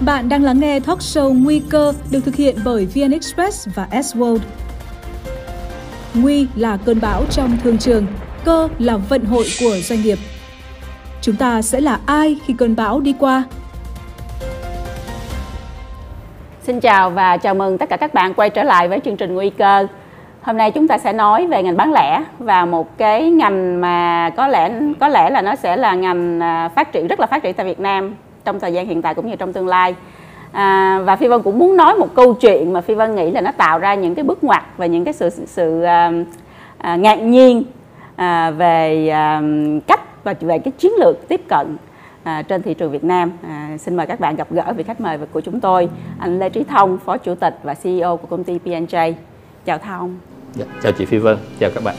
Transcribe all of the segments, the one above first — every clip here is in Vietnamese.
Bạn đang lắng nghe talk show Nguy cơ được thực hiện bởi VN Express và S-World. Nguy là cơn bão trong thương trường, cơ là vận hội của doanh nghiệp. Chúng ta sẽ là ai khi cơn bão đi qua? Xin chào và chào mừng tất cả các bạn quay trở lại với chương trình Nguy cơ. Hôm nay chúng ta sẽ nói về ngành bán lẻ và một cái ngành mà có lẽ có lẽ là nó sẽ là ngành à, phát triển rất là phát triển tại Việt Nam trong thời gian hiện tại cũng như trong tương lai. À, và Phi Vân cũng muốn nói một câu chuyện mà Phi Vân nghĩ là nó tạo ra những cái bước ngoặt và những cái sự sự à, à, ngạc nhiên à, về à, cách và về cái chiến lược tiếp cận à, trên thị trường Việt Nam. À, xin mời các bạn gặp gỡ vị khách mời của chúng tôi, anh Lê Trí Thông, Phó Chủ tịch và CEO của công ty PNJ. Chào Thông. Dạ, chào chị Phi Vân, chào các bạn.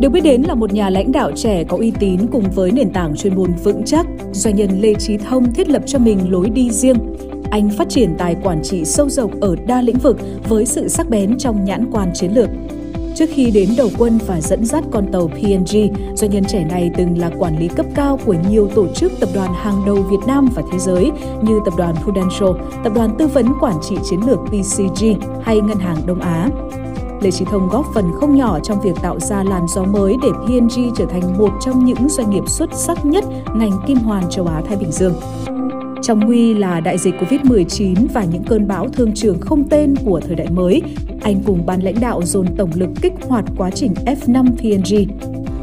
Được biết đến là một nhà lãnh đạo trẻ có uy tín cùng với nền tảng chuyên môn vững chắc, doanh nhân Lê Trí Thông thiết lập cho mình lối đi riêng. Anh phát triển tài quản trị sâu rộng ở đa lĩnh vực với sự sắc bén trong nhãn quan chiến lược. Trước khi đến đầu quân và dẫn dắt con tàu PNG, doanh nhân trẻ này từng là quản lý cấp cao của nhiều tổ chức tập đoàn hàng đầu Việt Nam và thế giới như tập đoàn Prudential, tập đoàn tư vấn quản trị chiến lược PCG hay Ngân hàng Đông Á. Lê Trí Thông góp phần không nhỏ trong việc tạo ra làn gió mới để P&G trở thành một trong những doanh nghiệp xuất sắc nhất ngành kim hoàn châu Á Thái Bình Dương. Trong nguy là đại dịch Covid-19 và những cơn bão thương trường không tên của thời đại mới, anh cùng ban lãnh đạo dồn tổng lực kích hoạt quá trình F5 P&G.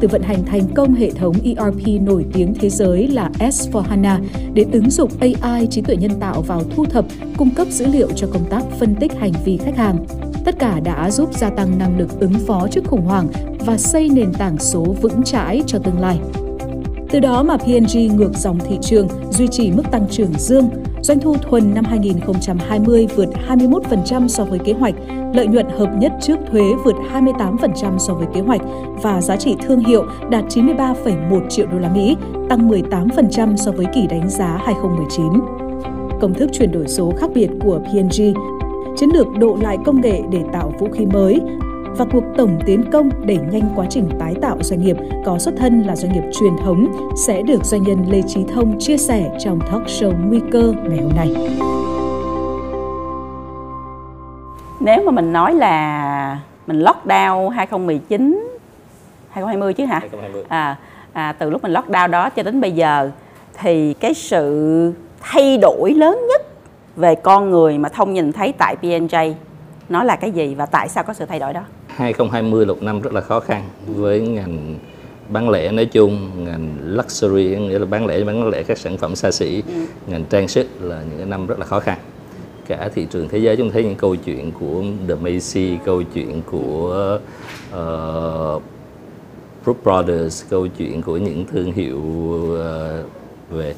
Từ vận hành thành công hệ thống ERP nổi tiếng thế giới là S4HANA đến ứng dụng AI trí tuệ nhân tạo vào thu thập, cung cấp dữ liệu cho công tác phân tích hành vi khách hàng. Tất cả đã giúp gia tăng năng lực ứng phó trước khủng hoảng và xây nền tảng số vững chãi cho tương lai. Từ đó mà P&G ngược dòng thị trường, duy trì mức tăng trưởng dương. Doanh thu thuần năm 2020 vượt 21% so với kế hoạch, lợi nhuận hợp nhất trước thuế vượt 28% so với kế hoạch và giá trị thương hiệu đạt 93,1 triệu đô la Mỹ, tăng 18% so với kỳ đánh giá 2019. Công thức chuyển đổi số khác biệt của P&G chiến lược độ lại công nghệ để tạo vũ khí mới và cuộc tổng tiến công đẩy nhanh quá trình tái tạo doanh nghiệp có xuất thân là doanh nghiệp truyền thống sẽ được doanh nhân Lê Trí Thông chia sẻ trong talk show Nguy cơ ngày hôm nay. Nếu mà mình nói là mình lockdown 2019 2020 chứ hả? 2020. À, à từ lúc mình lockdown đó cho đến bây giờ thì cái sự thay đổi lớn nhất về con người mà thông nhìn thấy tại PNJ nó là cái gì và tại sao có sự thay đổi đó? 2020 là một năm rất là khó khăn với ngành bán lẻ nói chung, ngành luxury nghĩa là bán lẻ bán lẻ các sản phẩm xa xỉ, ừ. ngành trang sức là những cái năm rất là khó khăn. Cả thị trường thế giới chúng thấy những câu chuyện của The Macy, câu chuyện của uh, Brooke Brothers, câu chuyện của những thương hiệu uh, về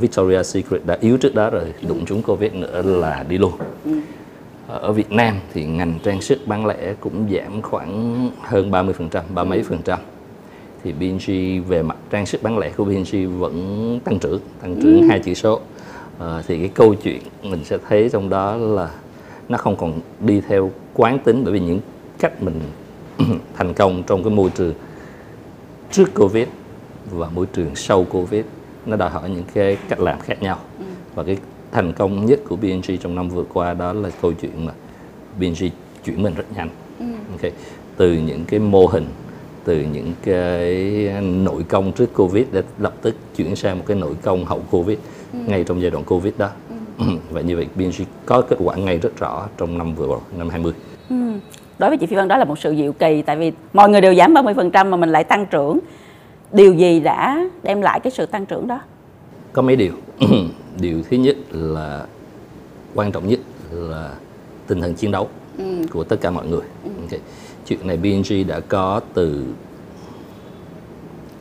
Victoria's Secret đã yếu trước đó rồi, đụng chúng Covid nữa là đi luôn. Ừ ở Việt Nam thì ngành trang sức bán lẻ cũng giảm khoảng hơn 30%, ba mấy phần trăm. Thì BNG về mặt trang sức bán lẻ của BNG vẫn tăng trưởng, tăng trưởng ừ. hai chỉ số. À, thì cái câu chuyện mình sẽ thấy trong đó là nó không còn đi theo quán tính bởi vì những cách mình thành công trong cái môi trường trước Covid và môi trường sau Covid nó đòi hỏi những cái cách làm khác nhau. Ừ. Và cái thành công nhất của BNG trong năm vừa qua đó là câu chuyện mà BNG chuyển mình rất nhanh. Ừ. Okay. Từ những cái mô hình, từ những cái nội công trước Covid để lập tức chuyển sang một cái nội công hậu Covid ừ. ngay trong giai đoạn Covid đó. Ừ. Và như vậy BNG có kết quả ngay rất rõ trong năm vừa rồi, năm 20. Ừ. Đối với chị Phi Vân đó là một sự diệu kỳ tại vì mọi người đều giảm 30% mà mình lại tăng trưởng. Điều gì đã đem lại cái sự tăng trưởng đó? Có mấy điều. điều thứ nhất là quan trọng nhất là tinh thần chiến đấu ừ. của tất cả mọi người ừ. okay. chuyện này BNG đã có từ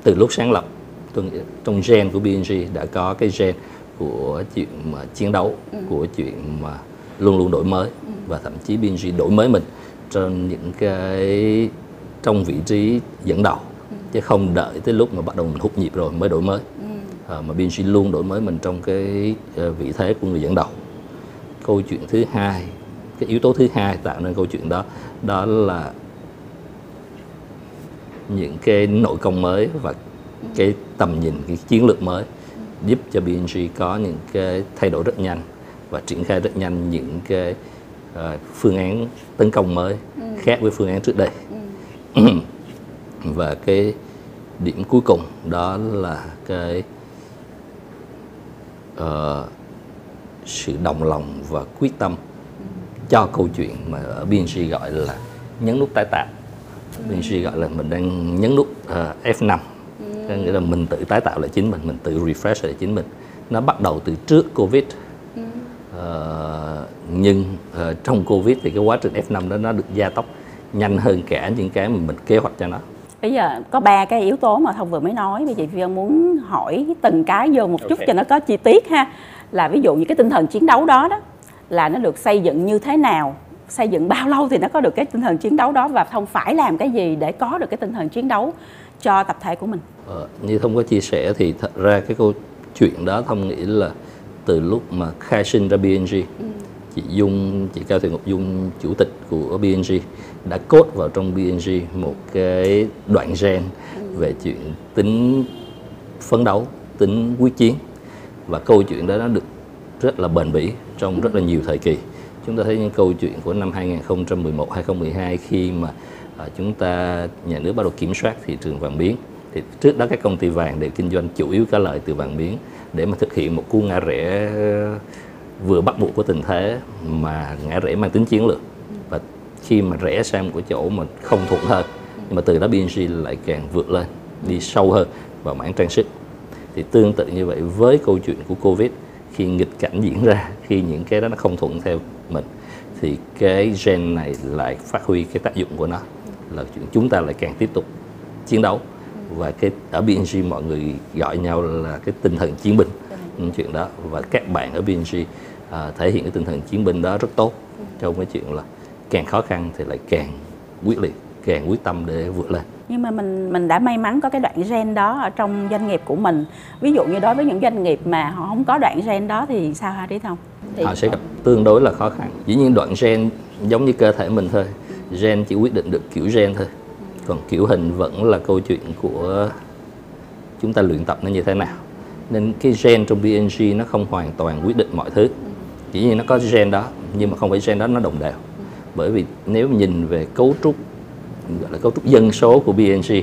từ lúc sáng lập tôi nghĩ trong gen của BNG đã có cái gen của chuyện mà chiến đấu ừ. của chuyện mà luôn luôn đổi mới ừ. và thậm chí BNG đổi mới mình trong những cái trong vị trí dẫn đầu. Chứ không đợi tới lúc mà bắt đầu mình hút nhịp rồi mới đổi mới. Ừ. À, mà BNG luôn đổi mới mình trong cái uh, vị thế của người dẫn đầu. Câu chuyện thứ hai cái yếu tố thứ hai tạo nên câu chuyện đó đó là những cái nội công mới và cái tầm nhìn cái chiến lược mới giúp cho BNG có những cái thay đổi rất nhanh và triển khai rất nhanh những cái uh, phương án tấn công mới ừ. khác với phương án trước đây. Ừ. và cái điểm cuối cùng đó là cái uh, sự đồng lòng và quyết tâm cho câu chuyện mà ở BNG gọi là nhấn nút tái tạo. BNG gọi là mình đang nhấn nút uh, F5 có nghĩa là mình tự tái tạo lại chính mình mình tự refresh lại chính mình. Nó bắt đầu từ trước Covid. Uh, nhưng uh, trong Covid thì cái quá trình F5 đó nó được gia tốc nhanh hơn cả những cái mà mình kế hoạch cho nó bây giờ có ba cái yếu tố mà thông vừa mới nói. Bây giờ Vân muốn hỏi từng cái vô một okay. chút cho nó có chi tiết ha. Là ví dụ như cái tinh thần chiến đấu đó đó là nó được xây dựng như thế nào? Xây dựng bao lâu thì nó có được cái tinh thần chiến đấu đó? Và thông phải làm cái gì để có được cái tinh thần chiến đấu cho tập thể của mình? Ờ, như thông có chia sẻ thì thật ra cái câu chuyện đó thông nghĩ là từ lúc mà khai sinh ra BNG ừ chị Dung, chị Cao Thị Ngọc Dung, chủ tịch của BNG đã cốt vào trong BNG một cái đoạn gen về chuyện tính phấn đấu, tính quyết chiến. Và câu chuyện đó nó được rất là bền bỉ trong rất là nhiều thời kỳ. Chúng ta thấy những câu chuyện của năm 2011 2012 khi mà à, chúng ta, nhà nước bắt đầu kiểm soát thị trường vàng miếng. Thì trước đó các công ty vàng đều kinh doanh chủ yếu cả lợi từ vàng miếng để mà thực hiện một cú ngã rẽ vừa bắt buộc của tình thế mà ngã rẽ mang tính chiến lược. Và khi mà rẽ sang một cái chỗ mà không thuận hơn nhưng mà từ đó BNG lại càng vượt lên đi sâu hơn vào mảng trang sức thì tương tự như vậy với câu chuyện của Covid khi nghịch cảnh diễn ra khi những cái đó nó không thuận theo mình thì cái gen này lại phát huy cái tác dụng của nó là chuyện chúng ta lại càng tiếp tục chiến đấu. Và cái ở BNG mọi người gọi nhau là cái tinh thần chiến binh những chuyện đó. Và các bạn ở BNG à, thể hiện cái tinh thần chiến binh đó rất tốt. Trong cái chuyện là càng khó khăn thì lại càng quyết liệt càng quyết tâm để vượt lên. Nhưng mà mình mình đã may mắn có cái đoạn gen đó ở trong doanh nghiệp của mình. Ví dụ như đối với những doanh nghiệp mà họ không có đoạn gen đó thì sao ha Trí Thông thì... họ sẽ gặp tương đối là khó khăn. Dĩ nhiên đoạn gen giống như cơ thể mình thôi. Gen chỉ quyết định được kiểu gen thôi. Còn kiểu hình vẫn là câu chuyện của chúng ta luyện tập nó như thế nào. Nên cái gen trong BNG nó không hoàn toàn quyết định mọi thứ chỉ nhiên nó có gen đó nhưng mà không phải gen đó nó đồng đều bởi vì nếu nhìn về cấu trúc gọi là cấu trúc dân số của BNG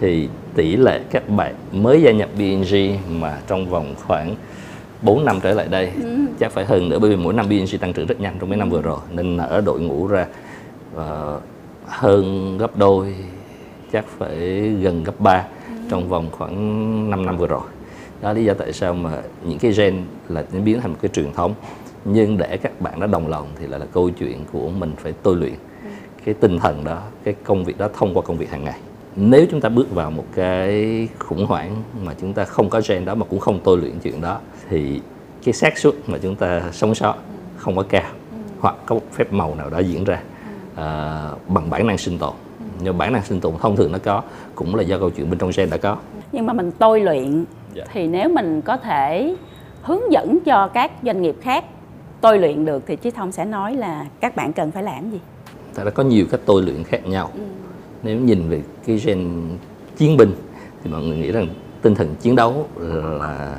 thì tỷ lệ các bạn mới gia nhập BNG mà trong vòng khoảng 4 năm trở lại đây ừ. chắc phải hơn nữa bởi vì mỗi năm BNG tăng trưởng rất nhanh trong mấy năm vừa rồi nên là ở đội ngũ ra uh, hơn gấp đôi chắc phải gần gấp 3 ừ. trong vòng khoảng 5 năm vừa rồi đó lý do tại sao mà những cái gen là biến thành một cái truyền thống nhưng để các bạn nó đồng lòng thì là, là câu chuyện của mình phải tôi luyện cái tinh thần đó cái công việc đó thông qua công việc hàng ngày nếu chúng ta bước vào một cái khủng hoảng mà chúng ta không có gen đó mà cũng không tôi luyện chuyện đó thì cái xác suất mà chúng ta sống sót không có cao hoặc có một phép màu nào đó diễn ra uh, bằng bản năng sinh tồn nhưng bản năng sinh tồn thông thường nó có cũng là do câu chuyện bên trong gen đã có nhưng mà mình tôi luyện. Dạ. thì nếu mình có thể hướng dẫn cho các doanh nghiệp khác tôi luyện được thì Chí Thông sẽ nói là các bạn cần phải làm gì? Thật ra có nhiều cách tôi luyện khác nhau. Ừ. Nếu nhìn về cái gen chiến binh thì mọi người nghĩ rằng tinh thần chiến đấu là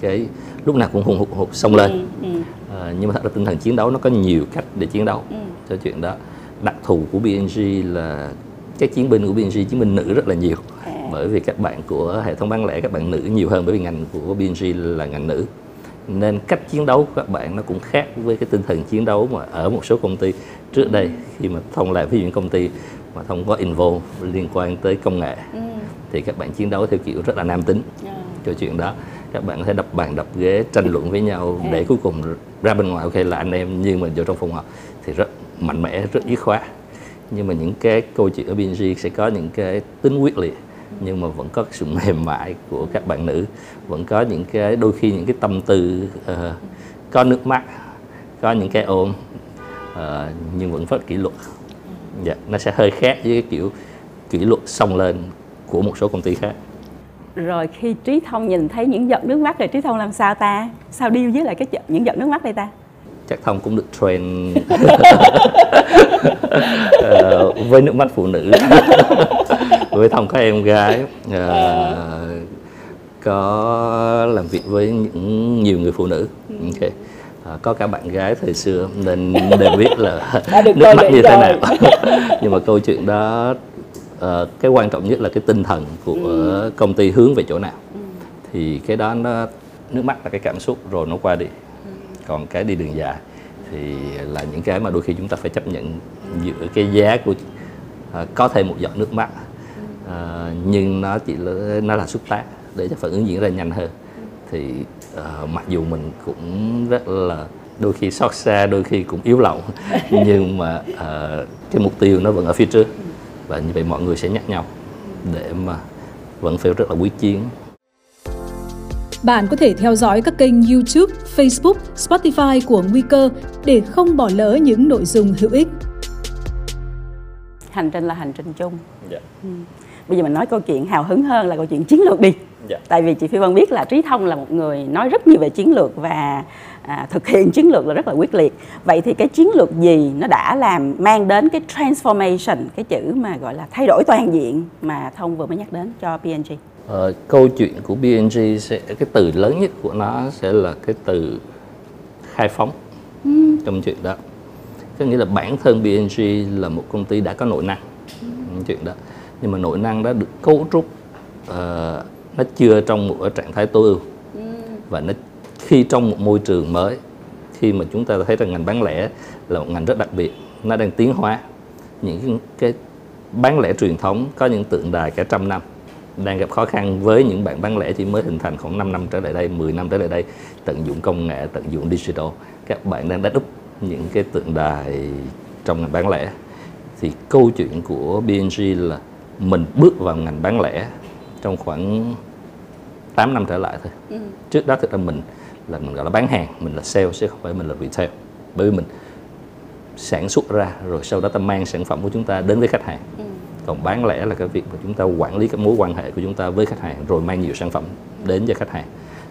cái lúc nào cũng hùng hục hục xông lên. Ừ. Ừ. À, nhưng mà thật ra tinh thần chiến đấu nó có nhiều cách để chiến đấu ừ. cho chuyện đó. Đặc thù của BNG là các chiến binh của BNG chiến binh nữ rất là nhiều. À. Bởi vì các bạn của hệ thống bán lẻ các bạn nữ nhiều hơn bởi vì ngành của BNG là ngành nữ nên cách chiến đấu của các bạn nó cũng khác với cái tinh thần chiến đấu mà ở một số công ty trước đây khi mà thông làm ví dụ công ty mà thông có involve liên quan tới công nghệ ừ. thì các bạn chiến đấu theo kiểu rất là nam tính yeah. Dạ. cho chuyện đó các bạn có thể đập bàn đập ghế tranh luận với nhau yeah. để cuối cùng ra bên ngoài ok là anh em nhưng mà vô trong phòng họp thì rất mạnh mẽ rất dứt khoát nhưng mà những cái câu chuyện ở BNG sẽ có những cái tính quyết liệt nhưng mà vẫn có sự mềm mại của các bạn nữ. Vẫn có những cái đôi khi những cái tâm tư uh, có nước mắt có những cái ôm uh, nhưng vẫn rất kỷ luật. Dạ, nó sẽ hơi khác với cái kiểu kỷ luật xông lên của một số công ty khác. Rồi khi trí thông nhìn thấy những giọt nước mắt rồi trí thông làm sao ta? Sao đi với lại cái những giọt nước mắt đây ta? Chắc thông cũng được train. Uh, với nước mắt phụ nữ với thông có em gái. Uh, có làm việc với những nhiều người phụ nữ. Ok. À, có cả bạn gái thời xưa nên đều biết là nước mắt như thế nào. Nhưng mà câu chuyện đó uh, cái quan trọng nhất là cái tinh thần của ừ. công ty hướng về chỗ nào. Ừ. thì cái đó nó nước mắt là cái cảm xúc rồi nó qua đi. Ừ. còn cái đi đường dài thì là những cái mà đôi khi chúng ta phải chấp nhận giữa cái giá của uh, có thể một giọt nước mắt uh, nhưng nó chỉ là nó là xúc tác để cho phản ứng diễn ra nhanh hơn thì uh, mặc dù mình cũng rất là đôi khi xót xa đôi khi cũng yếu lòng nhưng mà uh, cái mục tiêu nó vẫn ở phía trước và như vậy mọi người sẽ nhắc nhau để mà vẫn phải rất là quyết chiến bạn có thể theo dõi các kênh YouTube, Facebook, Spotify của Nguy cơ để không bỏ lỡ những nội dung hữu ích. Hành trình là hành trình chung. Yeah. Dạ. Ừ. Bây giờ mình nói câu chuyện hào hứng hơn là câu chuyện chiến lược đi. Yeah. Dạ. Tại vì chị Phi Vân biết là Trí Thông là một người nói rất nhiều về chiến lược và à, thực hiện chiến lược là rất là quyết liệt. Vậy thì cái chiến lược gì nó đã làm mang đến cái transformation, cái chữ mà gọi là thay đổi toàn diện mà Thông vừa mới nhắc đến cho PNG? Ờ, câu chuyện của BNG sẽ cái từ lớn nhất của nó sẽ là cái từ khai phóng ừ. trong chuyện đó có nghĩa là bản thân BNG là một công ty đã có nội năng ừ. chuyện đó nhưng mà nội năng đã được cấu trúc uh, nó chưa trong một trạng thái tối ưu. Ừ. và nó khi trong một môi trường mới khi mà chúng ta thấy rằng ngành bán lẻ là một ngành rất đặc biệt nó đang tiến hóa. Những cái, cái bán lẻ truyền thống có những tượng đài cả trăm năm đang gặp khó khăn với những bạn bán lẻ chỉ mới hình thành khoảng 5 năm trở lại đây, 10 năm trở lại đây tận dụng công nghệ, tận dụng digital. Các bạn đang đánh úp những cái tượng đài trong ngành bán lẻ. Thì câu chuyện của BNG là mình bước vào ngành bán lẻ trong khoảng 8 năm trở lại thôi. Ừ. Trước đó thực ra mình là mình gọi là bán hàng, mình là sale chứ không phải mình là retail. Bởi vì mình sản xuất ra rồi sau đó ta mang sản phẩm của chúng ta đến với khách hàng. Ừ còn bán lẻ là cái việc mà chúng ta quản lý các mối quan hệ của chúng ta với khách hàng rồi mang nhiều sản phẩm đến cho khách hàng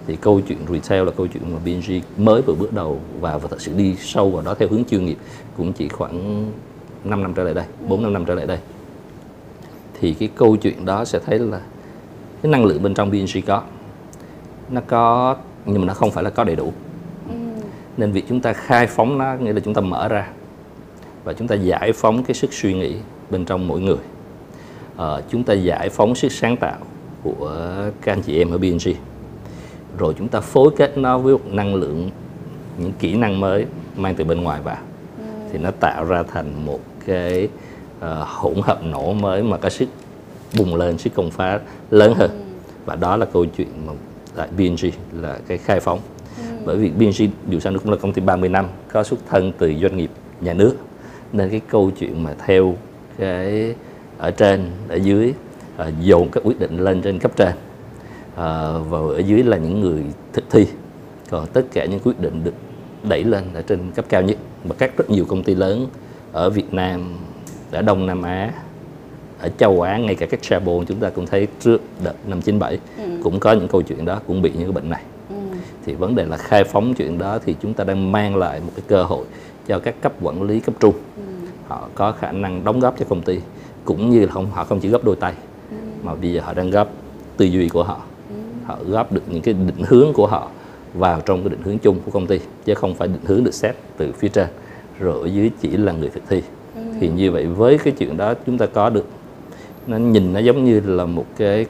thì câu chuyện retail là câu chuyện mà BNG mới vừa bước đầu vào và thật sự đi sâu vào đó theo hướng chuyên nghiệp cũng chỉ khoảng 5 năm trở lại đây 4 năm năm trở lại đây thì cái câu chuyện đó sẽ thấy là cái năng lượng bên trong BNG có. Nó có nhưng mà nó không phải là có đầy đủ. Ừ. nên việc chúng ta khai phóng nó nghĩa là chúng ta mở ra và chúng ta giải phóng cái sức suy nghĩ bên trong mỗi người. Uh, chúng ta giải phóng sức sáng tạo của các anh chị em ở BNG rồi chúng ta phối kết nó với một năng lượng những kỹ năng mới mang từ bên ngoài vào. Ừ. thì nó tạo ra thành một cái uh, hỗn hợp nổ mới mà có sức bùng lên sức công phá lớn hơn. Ừ. và đó là câu chuyện mà tại BNG là cái khai phóng. Ừ. bởi vì BNG dù sao nó cũng là công ty 30 năm có xuất thân từ doanh nghiệp nhà nước. Nên cái câu chuyện mà theo cái ở trên ở dưới à, dồn các quyết định lên trên cấp trên à, và ở dưới là những người thực thi. Còn tất cả những quyết định được đẩy lên ở trên cấp cao nhất. Và các rất nhiều công ty lớn ở Việt Nam ở Đông Nam Á ở châu Á ngay cả các chaebol chúng ta cũng thấy trước đợt năm 97 ừ. cũng có những câu chuyện đó cũng bị những cái bệnh này ừ. thì vấn đề là khai phóng chuyện đó thì chúng ta đang mang lại một cái cơ hội cho các cấp quản lý cấp trung ừ. họ có khả năng đóng góp cho công ty cũng như là không họ không chỉ góp đôi tay ừ. mà bây giờ họ đang góp tư duy của họ ừ. họ góp được những cái định hướng của họ vào trong cái định hướng chung của công ty chứ không phải định hướng được xét từ phía trên rồi ở dưới chỉ là người thực thi. Thì như vậy với cái chuyện đó chúng ta có được. Nó nhìn nó giống như là một cái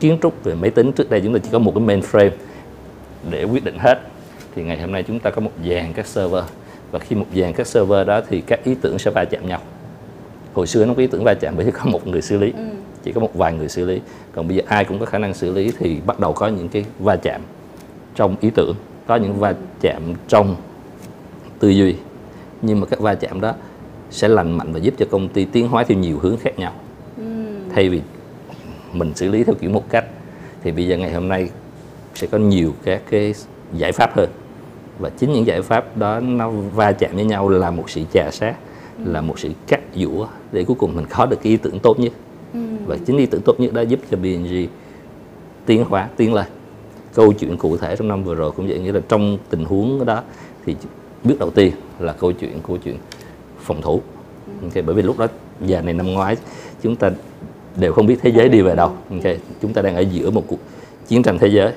kiến trúc về máy tính. Trước đây chúng ta chỉ có một cái mainframe để quyết định hết. Thì ngày hôm nay chúng ta có một dàn các server. Và khi một dàn các server đó thì các ý tưởng sẽ va chạm nhau. Hồi xưa nó có ý tưởng va chạm bởi vì có một người xử lý. Ừ. chỉ có một vài người xử lý. Còn bây giờ ai cũng có khả năng xử lý thì bắt đầu có những cái va chạm trong ý tưởng. Có những va chạm trong tư duy. Nhưng mà các va chạm đó sẽ lành mạnh và giúp cho công ty tiến hóa theo nhiều hướng khác nhau. Ừ. thay vì mình xử lý theo kiểu một cách thì bây giờ ngày hôm nay sẽ có nhiều các cái giải pháp hơn. Và chính những giải pháp đó nó va chạm với nhau là một sự trà sát là một sự cắt dũa để cuối cùng mình có được cái ý tưởng tốt nhất. Ừ. và chính ý tưởng tốt nhất đó giúp cho BNG tiến hóa tiến lên. Câu chuyện cụ thể trong năm vừa rồi cũng vậy nghĩa là trong tình huống đó thì bước đầu tiên là câu chuyện câu chuyện phòng thủ. Okay, bởi vì lúc đó giờ này năm ngoái chúng ta đều không biết thế giới đi về đâu. Okay, chúng ta đang ở giữa một cuộc chiến tranh thế giới.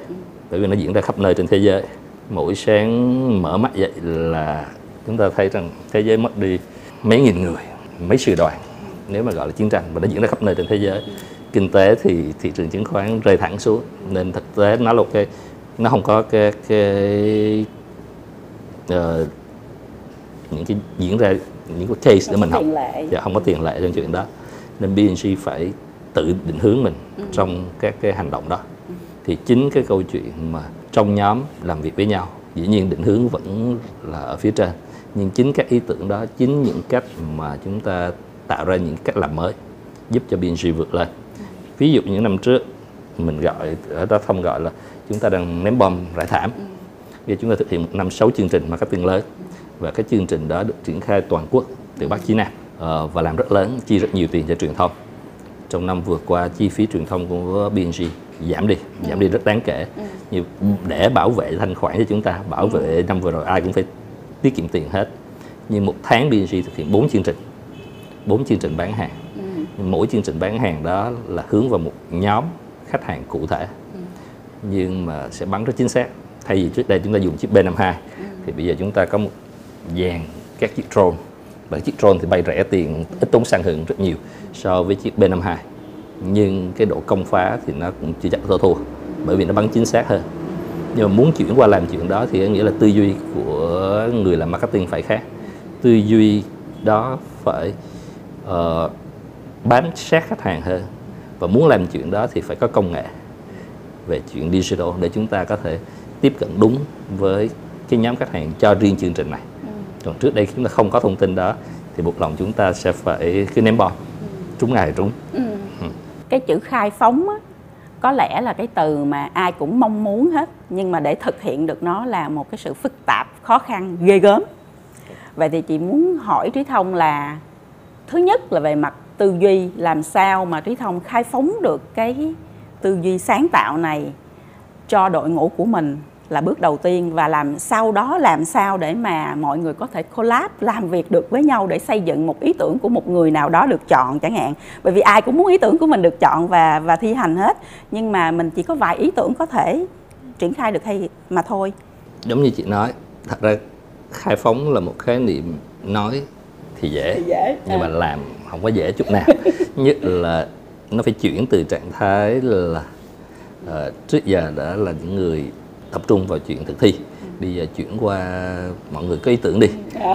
Bởi vì nó diễn ra khắp nơi trên thế giới. Mỗi sáng mở mắt dậy là chúng ta thấy rằng thế giới mất đi mấy nghìn người mấy sư đoàn nếu mà gọi là chiến tranh và nó diễn ra khắp nơi trên thế giới. Kinh tế thì thị trường chứng khoán rơi thẳng xuống nên thực tế nó là cái nó không có cái cái uh, những cái diễn ra những cái case để mình học. dạ, không có tiền lệ trong chuyện đó. Nên BNG phải tự định hướng mình ừ. trong các cái hành động đó. Ừ. thì chính cái câu chuyện mà trong nhóm làm việc với nhau dĩ nhiên định hướng vẫn là ở phía trên. Nhưng chính các ý tưởng đó chính những cách mà chúng ta tạo ra những cách làm mới giúp cho BNG vượt lên. Ví dụ những năm trước mình gọi ở đó không gọi là chúng ta đang ném bom rải thảm. Bây giờ chúng ta thực hiện một năm sáu chương trình marketing lớn và cái chương trình đó được triển khai toàn quốc từ bắc chí nam uh, và làm rất lớn chi rất nhiều tiền cho truyền thông. Trong năm vừa qua chi phí truyền thông của BNG giảm đi giảm đi rất đáng kể. Như để bảo vệ thanh khoản cho chúng ta bảo vệ năm vừa rồi ai cũng phải tiết kiệm tiền hết. Nhưng một tháng BNG thực hiện 4 chương trình 4 chương trình bán hàng. Mỗi chương trình bán hàng đó là hướng vào một nhóm khách hàng cụ thể. Nhưng mà sẽ bắn rất chính xác. Thay vì trước đây chúng ta dùng chiếc B52 thì bây giờ chúng ta có một dàn các chiếc drone. Và chiếc drone thì bay rẻ tiền ít tốn xăng hưởng rất nhiều so với chiếc B52 nhưng cái độ công phá thì nó cũng chưa chắc thua thua bởi vì nó bắn chính xác hơn. Nhưng mà muốn chuyển qua làm chuyện đó thì nghĩa là tư duy của người làm marketing phải khác. Tư duy đó phải uh, bám sát khách hàng hơn. Và muốn làm chuyện đó thì phải có công nghệ về chuyện digital để chúng ta có thể tiếp cận đúng với cái nhóm khách hàng cho riêng chương trình này còn trước đây chúng ta không có thông tin đó thì buộc lòng chúng ta sẽ phải cứ ném bom trúng ngày trúng ừ. Ừ. cái chữ khai phóng á, có lẽ là cái từ mà ai cũng mong muốn hết nhưng mà để thực hiện được nó là một cái sự phức tạp khó khăn ghê gớm vậy thì chị muốn hỏi trí thông là thứ nhất là về mặt tư duy làm sao mà trí thông khai phóng được cái tư duy sáng tạo này cho đội ngũ của mình là bước đầu tiên và làm sau đó làm sao để mà mọi người có thể collab làm việc được với nhau để xây dựng một ý tưởng của một người nào đó được chọn chẳng hạn bởi vì ai cũng muốn ý tưởng của mình được chọn và và thi hành hết nhưng mà mình chỉ có vài ý tưởng có thể triển khai được hay mà thôi giống như chị nói thật ra khai phóng là một khái niệm nói thì dễ, thì dễ. nhưng à. mà làm không có dễ chút nào nhất là nó phải chuyển từ trạng thái là uh, trước giờ đã là những người tập trung vào chuyện thực thi. Bây giờ chuyển qua mọi người có ý tưởng đi.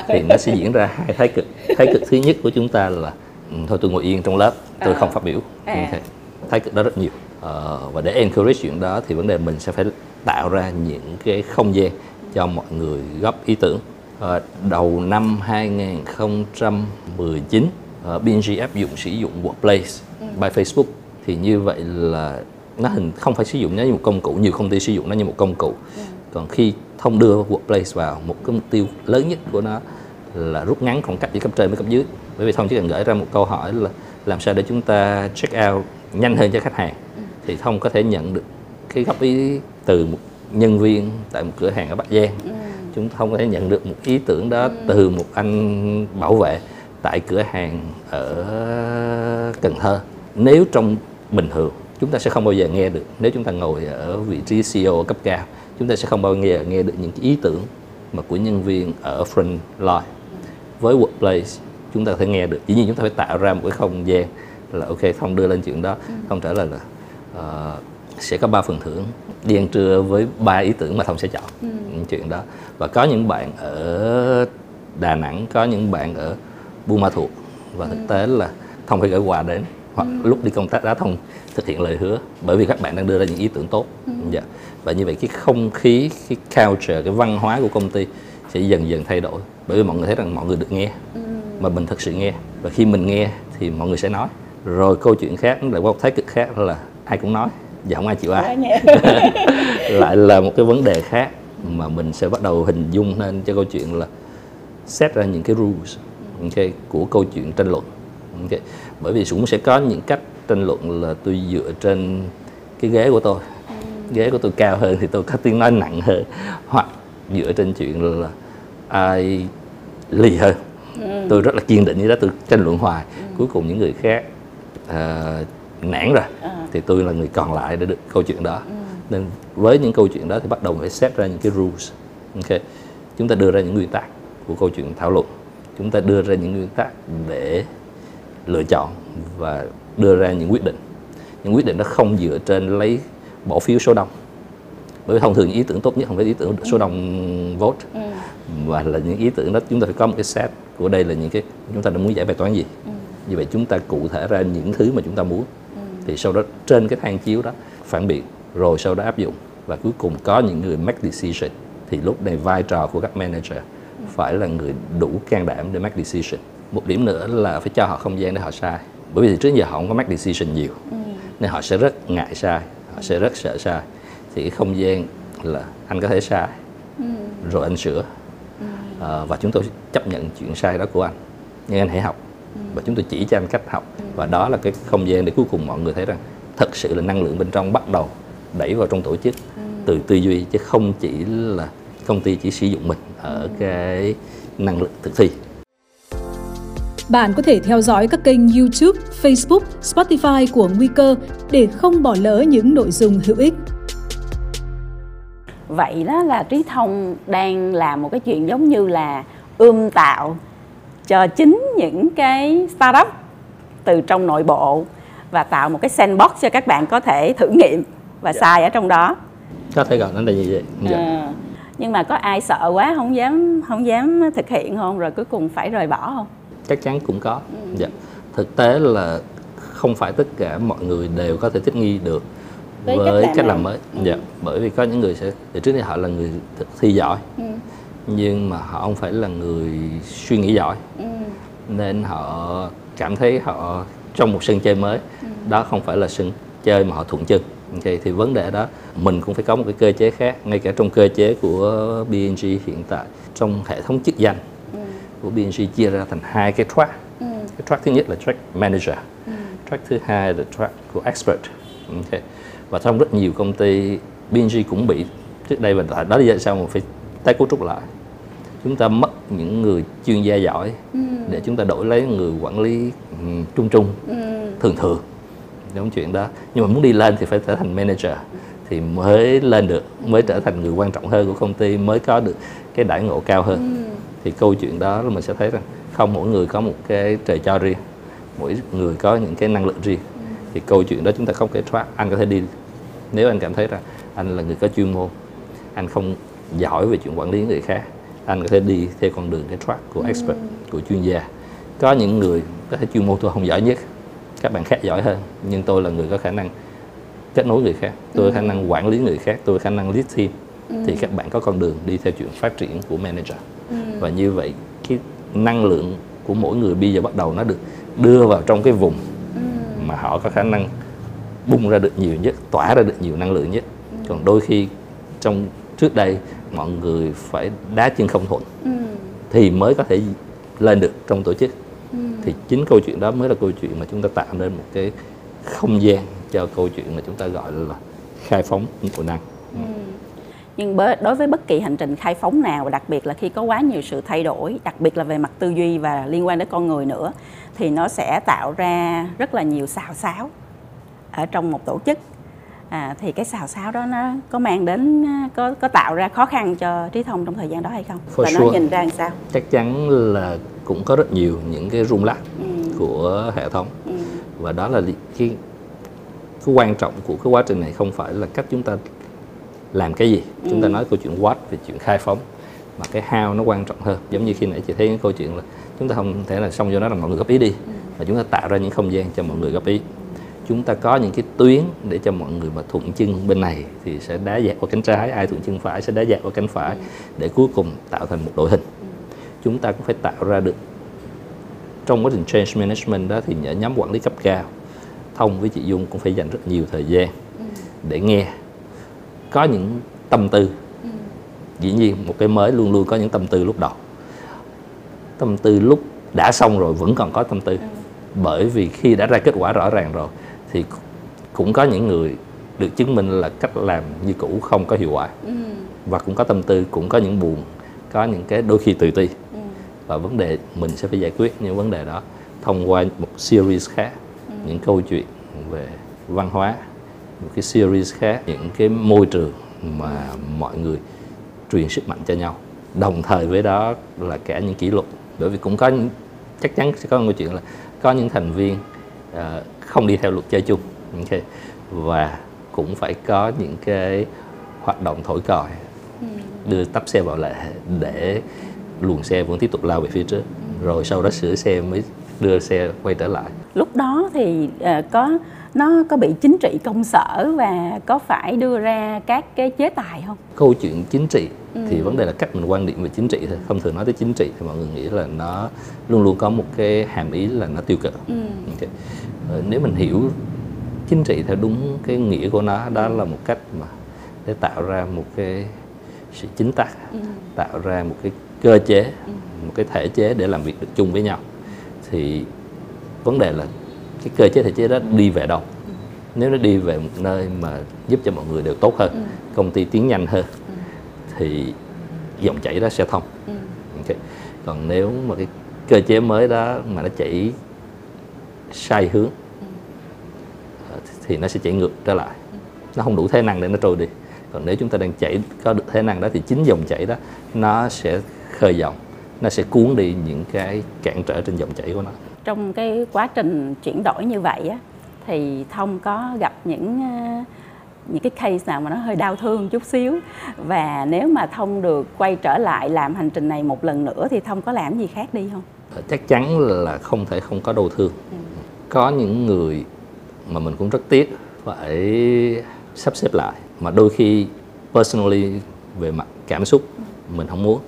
Thì nó sẽ diễn ra hai thái cực. Thái cực thứ nhất của chúng ta là ừ, thôi tôi ngồi yên trong lớp tôi không phát biểu. À. thái cực đó rất nhiều. Uh, và để encourage chuyện đó thì vấn đề mình sẽ phải tạo ra những cái không gian cho mọi người góp ý tưởng. Uh, đầu năm 2019 uh, BNG áp dụng sử dụng Workplace ừ. by Facebook. Thì như vậy là nó hình, không phải sử dụng nó như một công cụ, nhiều công ty sử dụng nó như một công cụ còn khi thông đưa Workplace vào một cái mục tiêu lớn nhất của nó là rút ngắn khoảng cách giữa cấp trên với cấp dưới bởi vì thông chỉ cần gửi ra một câu hỏi là làm sao để chúng ta check out nhanh hơn cho khách hàng thì thông có thể nhận được cái góp ý từ một nhân viên tại một cửa hàng ở Bắc Giang ừ. chúng thông có thể nhận được một ý tưởng đó ừ. từ một anh bảo vệ tại cửa hàng ở Cần Thơ, nếu trong bình thường chúng ta sẽ không bao giờ nghe được nếu chúng ta ngồi ở vị trí CEO cấp cao chúng ta sẽ không bao giờ nghe được những cái ý tưởng mà của nhân viên ở front line với workplace chúng ta có thể nghe được dĩ nhiên chúng ta phải tạo ra một cái không gian là ok không đưa lên chuyện đó không trả lời là uh, sẽ có ba phần thưởng đi ăn trưa với ba ý tưởng mà thông sẽ chọn ừ. những chuyện đó và có những bạn ở Đà Nẵng có những bạn ở Buôn Ma Thuột và thực ừ. tế là thông phải gửi quà đến hoặc ừ. lúc đi công tác đó thông thực hiện lời hứa bởi vì các bạn đang đưa ra những ý tưởng tốt ừ. dạ. và như vậy cái không khí cái culture cái văn hóa của công ty sẽ dần dần thay đổi bởi vì mọi người thấy rằng mọi người được nghe ừ. mà mình thực sự nghe và khi mình nghe thì mọi người sẽ nói rồi câu chuyện khác lại qua một thái cực khác là ai cũng nói và không ai chịu ai lại là một cái vấn đề khác mà mình sẽ bắt đầu hình dung lên cho câu chuyện là set ra những cái rules okay, của câu chuyện tranh luận okay. bởi vì cũng sẽ có những cách tranh luận là tôi dựa trên cái ghế của tôi ừ. ghế của tôi cao hơn thì tôi có tiếng nói nặng hơn hoặc dựa trên chuyện là ai lì hơn ừ. tôi rất là kiên định như đó tôi tranh luận hoài ừ. cuối cùng những người khác uh, nản rồi à. thì tôi là người còn lại để được câu chuyện đó ừ. nên với những câu chuyện đó thì bắt đầu phải set ra những cái rules ok chúng ta đưa ra những nguyên tắc của câu chuyện thảo luận chúng ta đưa ra những nguyên tắc để lựa chọn và đưa ra những quyết định. Những quyết định đó không dựa trên lấy bỏ phiếu số đông. Bởi vì thông thường những ý tưởng tốt nhất không phải ý tưởng số đông vote. Ừ. và là những ý tưởng đó chúng ta phải có một cái set của đây là những cái chúng ta đã muốn giải bài toán gì. Ừ. như vậy chúng ta cụ thể ra những thứ mà chúng ta muốn. Thì sau đó trên cái thang chiếu đó phản biện rồi sau đó áp dụng. Và cuối cùng có những người make decision. Thì lúc này vai trò của các manager phải là người đủ can đảm để make decision. Một điểm nữa là phải cho họ không gian để họ sai bởi vì trước giờ họ không có make decision nhiều. Nên họ sẽ rất ngại sai họ sẽ rất sợ sai. Thì cái không gian là anh có thể sai rồi anh sửa. À, và chúng tôi chấp nhận chuyện sai đó của anh. Nhưng anh hãy học. Và chúng tôi chỉ cho anh cách học. Và đó là cái không gian để cuối cùng mọi người thấy rằng thật sự là năng lượng bên trong bắt đầu đẩy vào trong tổ chức từ tư duy chứ không chỉ là công ty chỉ sử dụng mình ở cái năng lượng thực thi Bạn có thể theo dõi các kênh YouTube, Facebook, Spotify của Nguy cơ để không bỏ lỡ những nội dung hữu ích. vậy đó là trí thông đang làm một cái chuyện giống như là ươm tạo cho chính những cái startup từ trong nội bộ và tạo một cái sandbox cho các bạn có thể thử nghiệm và sai ở trong đó. Có thể gọi nó là như vậy? Dạ. Ờ, nhưng mà có ai sợ quá không dám không dám thực hiện không? Rồi cuối cùng phải rời bỏ không chắc chắn cũng có. Dạ. thực tế là không phải tất cả mọi người đều có thể thích nghi được Với với, cách làm cách làm mới. Dạ. bởi vì có những người sẽ từ trước đây họ là người thi giỏi. Nhưng mà họ không phải là người suy nghĩ giỏi. Nên họ cảm thấy họ trong một sân chơi mới. Đó không phải là sân chơi mà họ thuận chân. Ok thì vấn đề đó mình cũng phải có một cái cơ chế khác ngay cả trong cơ chế của BNG hiện tại. Trong hệ thống chức danh của BNG chia ra thành hai cái track. Cái track thứ nhất là track manager. Track thứ hai là track của expert. Ok. Và trong rất nhiều công ty BNG cũng bị trước đây và tại đó là sao mà phải tái cấu trúc lại. Chúng ta mất những người chuyên gia giỏi để chúng ta đổi lấy người quản lý trung trung thường thường. Đúng chuyện đó. Nhưng mà muốn đi lên thì phải trở thành manager. Thì mới lên được mới trở thành người quan trọng hơn của công ty mới có được cái đãi ngộ cao hơn thì câu chuyện đó là mình sẽ thấy rằng không mỗi người có một cái trời cho riêng mỗi người có những cái năng lượng riêng. Thì câu chuyện đó chúng ta không thể thoát anh có thể đi. Nếu anh cảm thấy rằng anh là người có chuyên môn anh không giỏi về chuyện quản lý người khác anh có thể đi theo con đường cái track của expert của chuyên gia. Có những người có thể chuyên môn tôi không giỏi nhất các bạn khác giỏi hơn nhưng tôi là người có khả năng kết nối người khác tôi có khả năng quản lý người khác tôi khả năng lead team. Thì các bạn có con đường đi theo chuyện phát triển của manager và như vậy cái năng lượng của mỗi người bây giờ bắt đầu nó được đưa vào trong cái vùng mà họ có khả năng bung ra được nhiều nhất tỏa ra được nhiều năng lượng nhất. Còn đôi khi trong trước đây mọi người phải đá chân không thuận thì mới có thể lên được trong tổ chức. Thì chính câu chuyện đó mới là câu chuyện mà chúng ta tạo nên một cái không gian cho câu chuyện mà chúng ta gọi là khai phóng nội năng nhưng đối với bất kỳ hành trình khai phóng nào đặc biệt là khi có quá nhiều sự thay đổi đặc biệt là về mặt tư duy và liên quan đến con người nữa thì nó sẽ tạo ra rất là nhiều xào xáo ở trong một tổ chức. À, thì cái xào xáo đó nó có mang đến à, có có tạo ra khó khăn cho trí thông trong thời gian đó hay không? For và nó sure. nhìn ra làm sao? Chắc chắn là cũng có rất nhiều những cái rung lắc của hệ thống. Và đó là cái cái quan trọng của cái quá trình này không phải là cách chúng ta làm cái gì? Chúng ta nói câu chuyện what về chuyện khai phóng. Mà cái how nó quan trọng hơn. Giống như khi nãy chị thấy cái câu chuyện là chúng ta không thể là xong cho nó là mọi người góp ý đi. Mà chúng ta tạo ra những không gian cho mọi người góp ý. Chúng ta có những cái tuyến để cho mọi người mà thuận chân bên này thì sẽ đá dạt qua cánh trái. Ai thuận chân phải sẽ đá dạt qua cánh phải để cuối cùng tạo thành một đội hình. Chúng ta cũng phải tạo ra được. Trong quá trình change management đó thì nhóm quản lý cấp cao thông với chị Dung cũng phải dành rất nhiều thời gian để nghe có những tâm tư. Dĩ nhiên một cái mới luôn luôn có những tâm tư lúc đầu tâm tư lúc đã xong rồi vẫn còn có tâm tư. Bởi vì khi đã ra kết quả rõ ràng rồi thì cũng có những người được chứng minh là cách làm như cũ không có hiệu quả. Và cũng có tâm tư cũng có những buồn có những cái đôi khi tự ti. Và vấn đề mình sẽ phải giải quyết những vấn đề đó thông qua một series khác những câu chuyện về văn hóa một cái series khác những cái môi trường mà mọi người truyền sức mạnh cho nhau. Đồng thời với đó là cả những kỷ luật. Bởi vì cũng có những, chắc chắn sẽ có một chuyện là có những thành viên uh, không đi theo luật chơi chung. Okay. và cũng phải có những cái hoạt động thổi còi ừ. đưa tắp xe vào lệ để luồng xe vẫn tiếp tục lao về phía trước. Rồi sau đó sửa xe mới đưa xe quay trở lại. Lúc đó thì uh, có nó có bị chính trị công sở và có phải đưa ra các cái chế tài không câu chuyện chính trị ừ. thì vấn đề là cách mình quan điểm về chính trị thôi không thường nói tới chính trị thì mọi người nghĩ là nó luôn luôn có một cái hàm ý là nó tiêu cực ừ. okay. Ờ, nếu mình hiểu chính trị theo đúng cái nghĩa của nó đó là một cách mà để tạo ra một cái sự chính tắc ừ. tạo ra một cái cơ chế ừ. một cái thể chế để làm việc được chung với nhau thì vấn đề là cái cơ chế thể chế đó đi về đâu nếu nó đi về một nơi mà giúp cho mọi người đều tốt hơn ừ. công ty tiến nhanh hơn ừ. thì dòng chảy đó sẽ thông ừ. okay. còn nếu mà cái cơ chế mới đó mà nó chảy sai hướng ừ. thì nó sẽ chảy ngược trở lại ừ. nó không đủ thế năng để nó trôi đi còn nếu chúng ta đang chảy có được thế năng đó thì chính dòng chảy đó nó sẽ khơi dòng nó sẽ cuốn đi những cái cản trở trên dòng chảy của nó trong cái quá trình chuyển đổi như vậy á thì thông có gặp những ờ, những cái case nào mà nó hơi đau thương chút xíu. Và nếu mà thông được quay trở lại làm hành trình này một lần nữa thì thông có làm gì khác đi không? Ờ, chắc chắn là không thể không có đau thương. Ừ. có những người mà mình cũng rất tiếc phải sắp xếp lại mà đôi khi personally về mặt cảm xúc mình không muốn.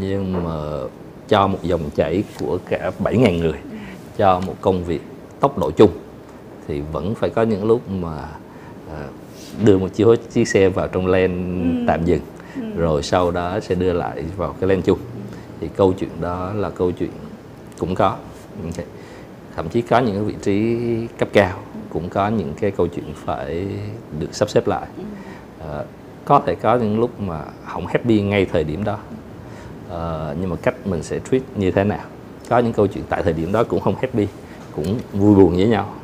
Nhưng mà cho một dòng chảy của cả 7.000 người cho một công việc tốc độ chung thì vẫn phải có những lúc mà à, đưa một chiếc chiếc xe vào trong lane ừ. tạm dừng ừ. rồi sau đó sẽ đưa lại vào cái lane chung thì câu chuyện đó là câu chuyện cũng có okay. thậm chí có những vị trí cấp cao cũng có những cái câu chuyện phải được sắp xếp lại à, có thể có những lúc mà không happy ngay thời điểm đó uh, nhưng mà cách mình sẽ treat như thế nào? Có những câu chuyện tại thời điểm đó cũng không happy cũng vui buồn với nhau.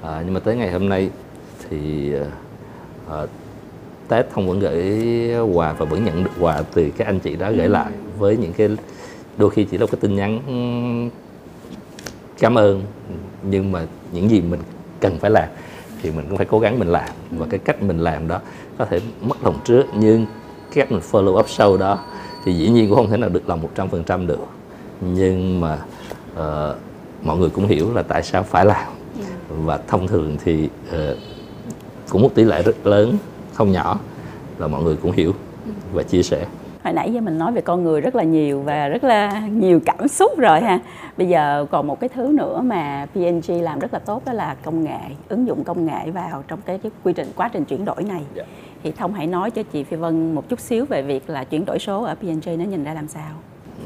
Uh, nhưng mà tới ngày hôm nay thì uh, Tết không vẫn gửi quà và vẫn nhận được quà từ các anh chị đó gửi lại với những cái đôi khi chỉ là cái tin nhắn cảm ơn nhưng mà những gì mình cần phải làm thì mình cũng phải cố gắng mình làm. Và cái cách mình làm đó có thể mất lòng trước nhưng cái cách mình follow up sau đó thì dĩ nhiên cũng không thể nào được lòng 100% được. Nhưng mà uh, mọi người cũng hiểu là tại sao phải làm. Và thông thường thì uh, cũng một tỷ lệ rất lớn không nhỏ là mọi người cũng hiểu và chia sẻ. Hồi nãy giờ mình nói về con người rất là nhiều và rất là nhiều cảm xúc rồi ha. Bây giờ còn một cái thứ nữa mà PNG làm rất là tốt đó là công nghệ ứng dụng công nghệ vào trong cái, cái quy trình quá trình chuyển đổi này. Yeah. Thì thông hãy nói cho chị Phi Vân một chút xíu về việc là chuyển đổi số ở PNG nó nhìn ra làm sao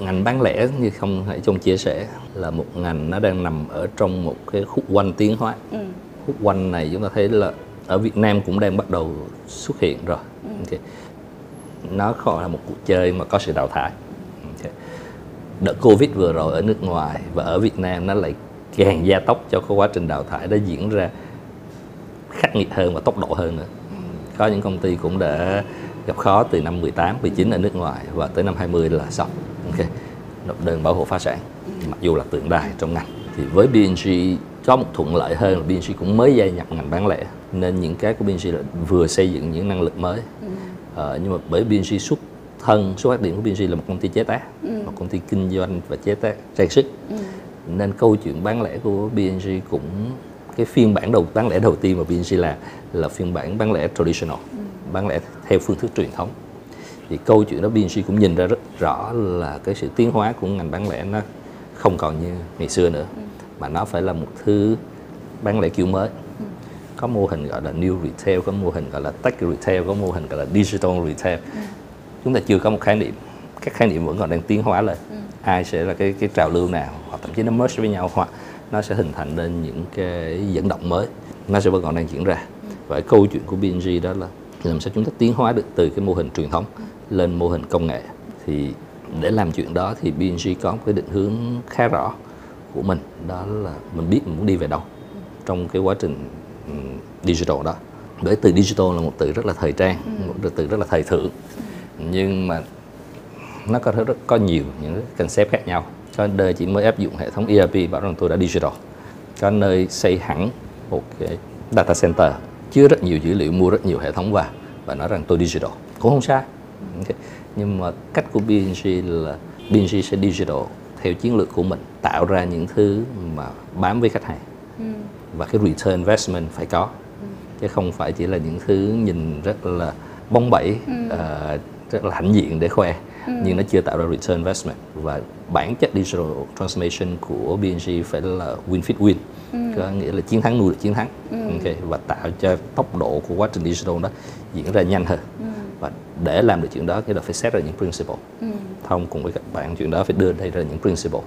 ngành bán lẻ như không hãy trong chia sẻ là một ngành nó đang nằm ở trong một cái khúc quanh tiến hóa ừ. khúc quanh này chúng ta thấy là ở Việt Nam cũng đang bắt đầu xuất hiện rồi ừ. okay nó không là một cuộc chơi mà có sự đào thải okay. đợt covid vừa rồi ở nước ngoài và ở việt nam nó lại càng gia tốc cho cái quá trình đào thải đó diễn ra khắc nghiệt hơn và tốc độ hơn nữa có những công ty cũng đã gặp khó từ năm 18, 19 ở nước ngoài và tới năm 20 là xong. Ok. Nộp đơn bảo hộ phá sản. Mặc dù là tượng đài trong ngành thì với BNG có một thuận lợi hơn là BNG cũng mới gia nhập ngành bán lẻ nên những cái của BNG là vừa xây dựng những năng lực mới. Uh, nhưng mà bởi BNG xuất thân xuất phát điểm của BNG là một công ty chế tác ừ. một công ty kinh doanh và chế tác trang sức. Ừ. nên câu chuyện bán lẻ của BNG cũng cái phiên bản đầu bán lẻ đầu tiên mà BNG làm là phiên bản bán lẻ traditional ừ. bán lẻ theo phương thức truyền thống thì câu chuyện đó BNG cũng nhìn ra rất rõ là cái sự tiến hóa của ngành bán lẻ nó không còn như ngày xưa nữa ừ. mà nó phải là một thứ bán lẻ kiểu mới có mô hình gọi là new retail có mô hình gọi là tech retail có mô hình gọi là digital retail ừ. chúng ta chưa có một khái niệm các khái niệm vẫn còn đang tiến hóa lên ừ. ai sẽ là cái cái trào lưu nào hoặc thậm chí nó merge với nhau hoặc nó sẽ hình thành nên những cái dẫn động mới nó sẽ vẫn còn đang diễn ra ừ. và câu chuyện của BNG đó là làm sao chúng ta tiến hóa được từ cái mô hình truyền thống ừ. lên mô hình công nghệ thì để làm chuyện đó thì BNG có một cái định hướng khá rõ của mình đó là mình biết mình muốn đi về đâu ừ. trong cái quá trình digital đó bởi từ digital là một từ rất là thời trang một từ rất là thời thượng nhưng mà nó có rất có nhiều những concept khác nhau có nơi chỉ mới áp dụng hệ thống ERP bảo rằng tôi đã digital có nơi xây hẳn một cái data center chứa rất nhiều dữ liệu mua rất nhiều hệ thống vào và nói rằng tôi digital cũng không sai okay. nhưng mà cách của BNG là BNG sẽ digital theo chiến lược của mình tạo ra những thứ mà bám với khách hàng ừ. và cái return investment phải có ừ. chứ không phải chỉ là những thứ nhìn rất là bóng bẩy ừ. uh, rất là hãnh diện để khoe ừ. nhưng nó chưa tạo ra return investment và bản chất digital transformation của BNG phải là win fit win ừ. có nghĩa là chiến thắng nuôi được chiến thắng ừ. okay. và tạo cho tốc độ của quá trình digital đó diễn ra nhanh hơn ừ. và để làm được chuyện đó thì là phải set ra những principle ừ. thông cùng với các bạn chuyện đó phải đưa ra những principle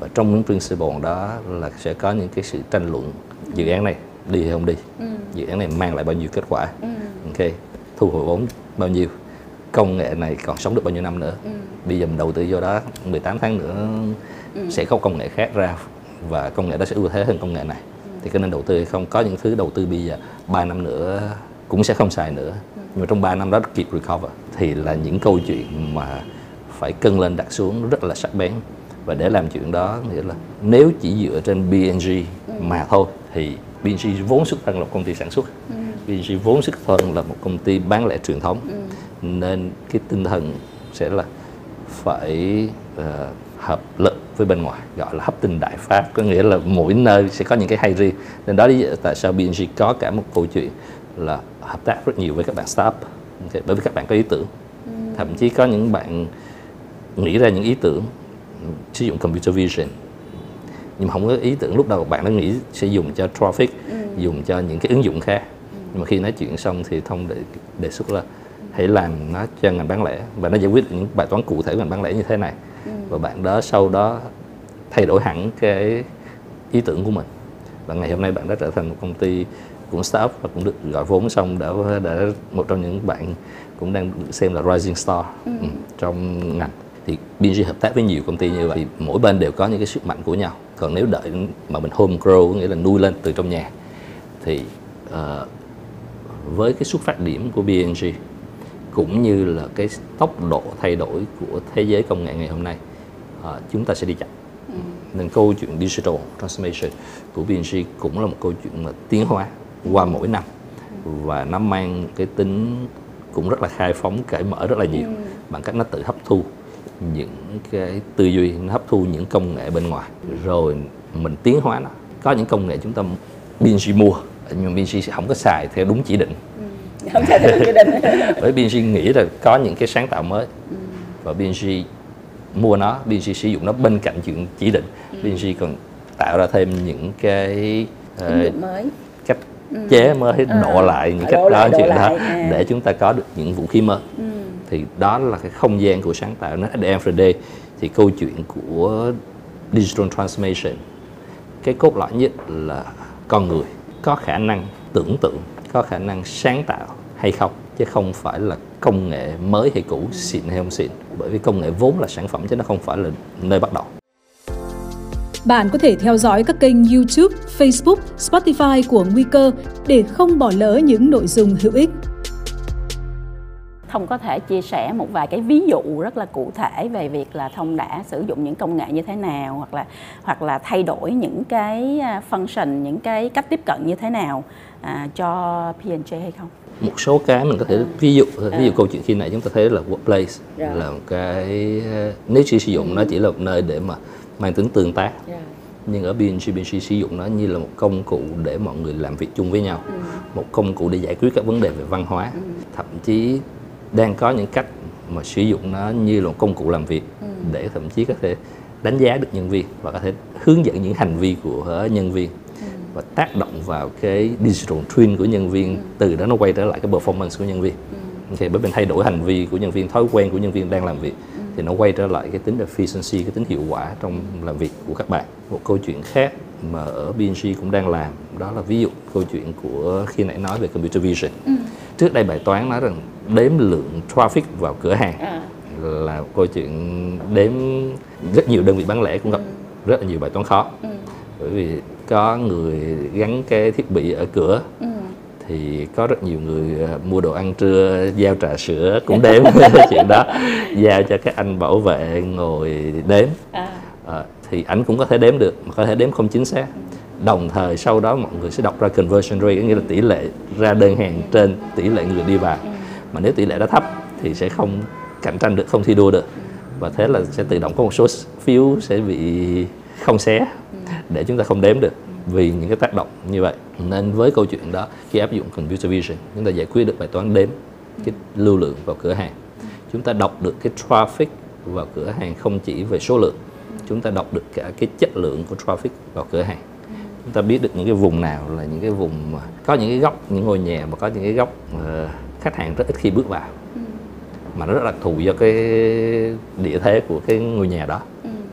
và trong những principle đó là sẽ có những cái sự tranh luận dự án này đi hay không đi ừ. dự án này mang lại bao nhiêu kết quả ừ. ok thu hồi vốn bao nhiêu công nghệ này còn sống được bao nhiêu năm nữa ừ. bây giờ mình đầu tư vô đó 18 tháng nữa ừ. sẽ có công nghệ khác ra và công nghệ đó sẽ ưu thế hơn công nghệ này ừ. thì có nên đầu tư hay không có những thứ đầu tư bây giờ 3 năm nữa cũng sẽ không xài nữa ừ. nhưng mà trong 3 năm đó kịp recover thì là những câu chuyện mà phải cân lên đặt xuống rất là sắc bén và để làm chuyện đó nghĩa là nếu chỉ dựa trên BNG ừ. mà thôi thì BNG vốn xuất thân là một công ty sản xuất ừ. BNG vốn xuất thân là một công ty bán lẻ truyền thống ừ nên cái tinh thần sẽ là phải uh, hợp lực với bên ngoài gọi là hấp tinh đại pháp có nghĩa là mỗi nơi sẽ có những cái hay riêng nên đó lý tại sao BNG có cả một câu chuyện là hợp tác rất nhiều với các bạn startup okay. bởi vì các bạn có ý tưởng ừ. thậm chí có những bạn nghĩ ra những ý tưởng sử dụng computer vision nhưng mà không có ý tưởng lúc đầu bạn đã nghĩ sẽ dùng cho traffic ừ. dùng cho những cái ứng dụng khác ừ. nhưng mà khi nói chuyện xong thì thông đề, đề xuất là hãy làm nó cho ngành bán lẻ và nó giải quyết những bài toán cụ thể của ngành bán lẻ như thế này ừ. và bạn đó sau đó thay đổi hẳn cái ý tưởng của mình và ngày hôm nay bạn đã trở thành một công ty cũng startup và cũng được gọi vốn xong đã đã một trong những bạn cũng đang được xem là rising star ừ. Ừ, trong ngành thì BNG hợp tác với nhiều công ty như vậy thì mỗi bên đều có những cái sức mạnh của nhau còn nếu đợi mà mình home grow nghĩa là nuôi lên từ trong nhà thì uh, với cái xuất phát điểm của BNG cũng như là cái tốc độ thay đổi của thế giới công nghệ ngày hôm nay à, chúng ta sẽ đi chậm. Ừ. nên câu chuyện digital transformation của BNG cũng là một câu chuyện mà tiến hóa qua mỗi năm. Và nó mang cái tính cũng rất là khai phóng cởi mở rất là nhiều ừ. bằng cách nó tự hấp thu những cái tư duy nó hấp thu những công nghệ bên ngoài. Rồi mình tiến hóa nó. Có những công nghệ chúng ta BNG mua nhưng BNG sẽ không có xài theo đúng chỉ định không thể theo quy định bởi BNG nghĩ là có những cái sáng tạo mới ừ. và BNG mua nó BNG sử dụng nó bên cạnh chuyện chỉ định ừ. BNG còn tạo ra thêm những cái uh, mới cách ừ. chế mới à, độ lại những cách đó chuyện đó à. để chúng ta có được những vũ khí mới ừ. thì đó là cái không gian của sáng tạo nó at the end of the day thì câu chuyện của digital transformation cái cốt lõi nhất là con người có khả năng tưởng tượng có khả năng sáng tạo hay không chứ không phải là công nghệ mới hay cũ xịn hay không xịn. Bởi vì công nghệ vốn là sản phẩm chứ nó không phải là nơi bắt đầu. Bạn có thể theo dõi các kênh YouTube, Facebook, Spotify của Nguy cơ để không bỏ lỡ những nội dung hữu ích. Thông có thể chia sẻ một vài cái ví dụ rất là cụ thể về việc là Thông đã sử dụng những công nghệ như thế nào hoặc là hoặc là thay đổi những cái à, function, những cái cách tiếp cận như thế nào à, cho P&J hay không? Một số cái mình có thể à. ví dụ ví dụ à. câu chuyện khi nãy chúng ta thấy là workplace yeah. là một cái nếu chỉ sử dụng nó chỉ là một nơi để mà mang tính tương tác yeah. nhưng ở BNG BNG sử dụng nó như là một công cụ để mọi người làm việc chung với nhau ừ. một công cụ để giải quyết các vấn đề về văn hóa ừ. thậm chí đang có những cách mà sử dụng nó như là một công cụ làm việc ừ. để thậm chí có thể đánh giá được nhân viên và có thể hướng dẫn những hành vi của nhân viên ừ. và tác động vào cái digital twin của nhân viên ừ. từ đó nó quay trở lại cái performance của nhân viên ừ. okay, bởi vì thay đổi hành vi của nhân viên thói quen của nhân viên đang làm việc ừ. thì nó quay trở lại cái tính efficiency cái tính hiệu quả trong làm việc của các bạn một câu chuyện khác mà ở BNG cũng đang làm đó là ví dụ câu chuyện của khi nãy nói về computer vision ừ. trước đây bài toán nói rằng đếm lượng traffic vào cửa hàng à. là câu chuyện đếm rất nhiều đơn vị bán lẻ cũng gặp ừ. rất là nhiều bài toán khó ừ. bởi vì có người gắn cái thiết bị ở cửa ừ. thì có rất nhiều người ờ, mua đồ ăn trưa giao trà sữa cũng đếm chuyện đó giao cho các anh bảo vệ ngồi đếm à, thì ảnh cũng có thể đếm được mà có thể đếm không chính xác đồng thời sau đó mọi người sẽ đọc ra conversion rate nghĩa là tỷ lệ ra đơn hàng trên tỷ lệ người đi vào mà nếu tỷ lệ đó thấp thì sẽ không cạnh tranh được không thi đua được. Và thế là sẽ tự động có một số phiếu sẽ bị không xé để chúng ta không đếm được vì những cái tác động như vậy. Nên với câu chuyện đó khi áp dụng computer vision chúng ta giải quyết được bài toán đếm cái lưu lượng vào cửa hàng. Chúng ta đọc được cái traffic vào cửa hàng không chỉ về số lượng chúng ta đọc được cả cái chất lượng của traffic vào cửa hàng. Chúng ta biết được những cái vùng nào là những cái vùng có những cái góc những ngôi nhà mà có những cái góc uh, khách hàng rất ít khi bước vào mà nó rất đặc thù do cái địa thế của cái ngôi nhà đó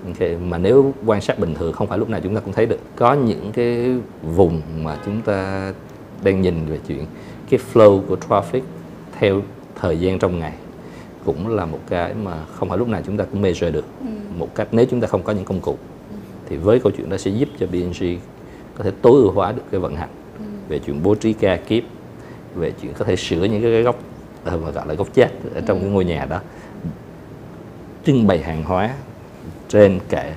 okay. mà nếu quan sát bình thường không phải lúc nào chúng ta cũng thấy được có những cái vùng mà chúng ta đang nhìn về chuyện cái flow của traffic theo thời gian trong ngày cũng là một cái mà không phải lúc nào chúng ta cũng measure được ừ. một cách nếu chúng ta không có những công cụ ừ. thì với câu chuyện đó sẽ giúp cho BNG có thể tối ưu hóa được cái vận hành ừ. về chuyện bố trí ca kiếp về chuyện có thể sửa những cái góc ờ, mà gọi là góc chết ở trong cái ngôi nhà đó trưng bày hàng hóa trên kệ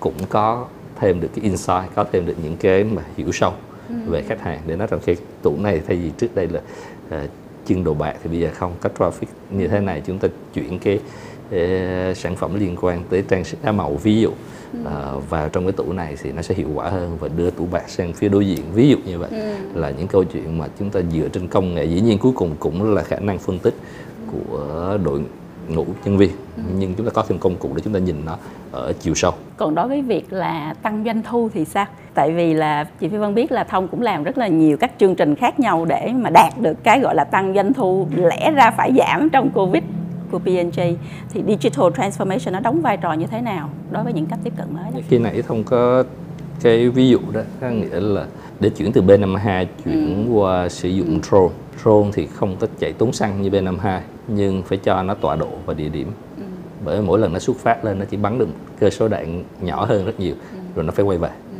cũng có thêm được cái insight có thêm được những cái mà hiểu sâu ừ. về khách hàng để nói rằng cái tủ này thay vì trước đây là uh, chân đồ bạc thì bây giờ không có traffic như thế này chúng ta chuyển cái sản phẩm liên quan tới trang sức đá màu ví dụ. Uh, vào trong cái tủ này thì nó sẽ hiệu quả hơn và đưa tủ bạc sang phía đối diện ví dụ như vậy. Ừ. là những câu chuyện mà chúng ta dựa trên công nghệ dĩ nhiên cuối cùng cũng là khả năng phân tích của đội ngũ nhân viên. Ừ. nhưng chúng ta có thêm công cụ để chúng ta nhìn nó ở chiều sâu. Còn đối với việc là tăng doanh thu thì sao? Tại vì là chị Phi Vân biết là thông cũng làm rất là nhiều các chương trình khác nhau để mà đạt được cái gọi là tăng doanh thu lẽ ra phải giảm trong covid của P&G thì digital transformation nó đóng vai trò như thế nào đối với những cách tiếp cận mới đó? khi nãy thông có cái ví dụ đó có nghĩa là để chuyển từ B52 chuyển ừ. qua sử dụng drone drone thì không có chạy tốn xăng như B52 nhưng phải cho nó tọa độ và địa điểm ừ. bởi mỗi lần nó xuất phát lên nó chỉ bắn được cơ số đạn nhỏ hơn rất nhiều ừ. rồi nó phải quay về ừ.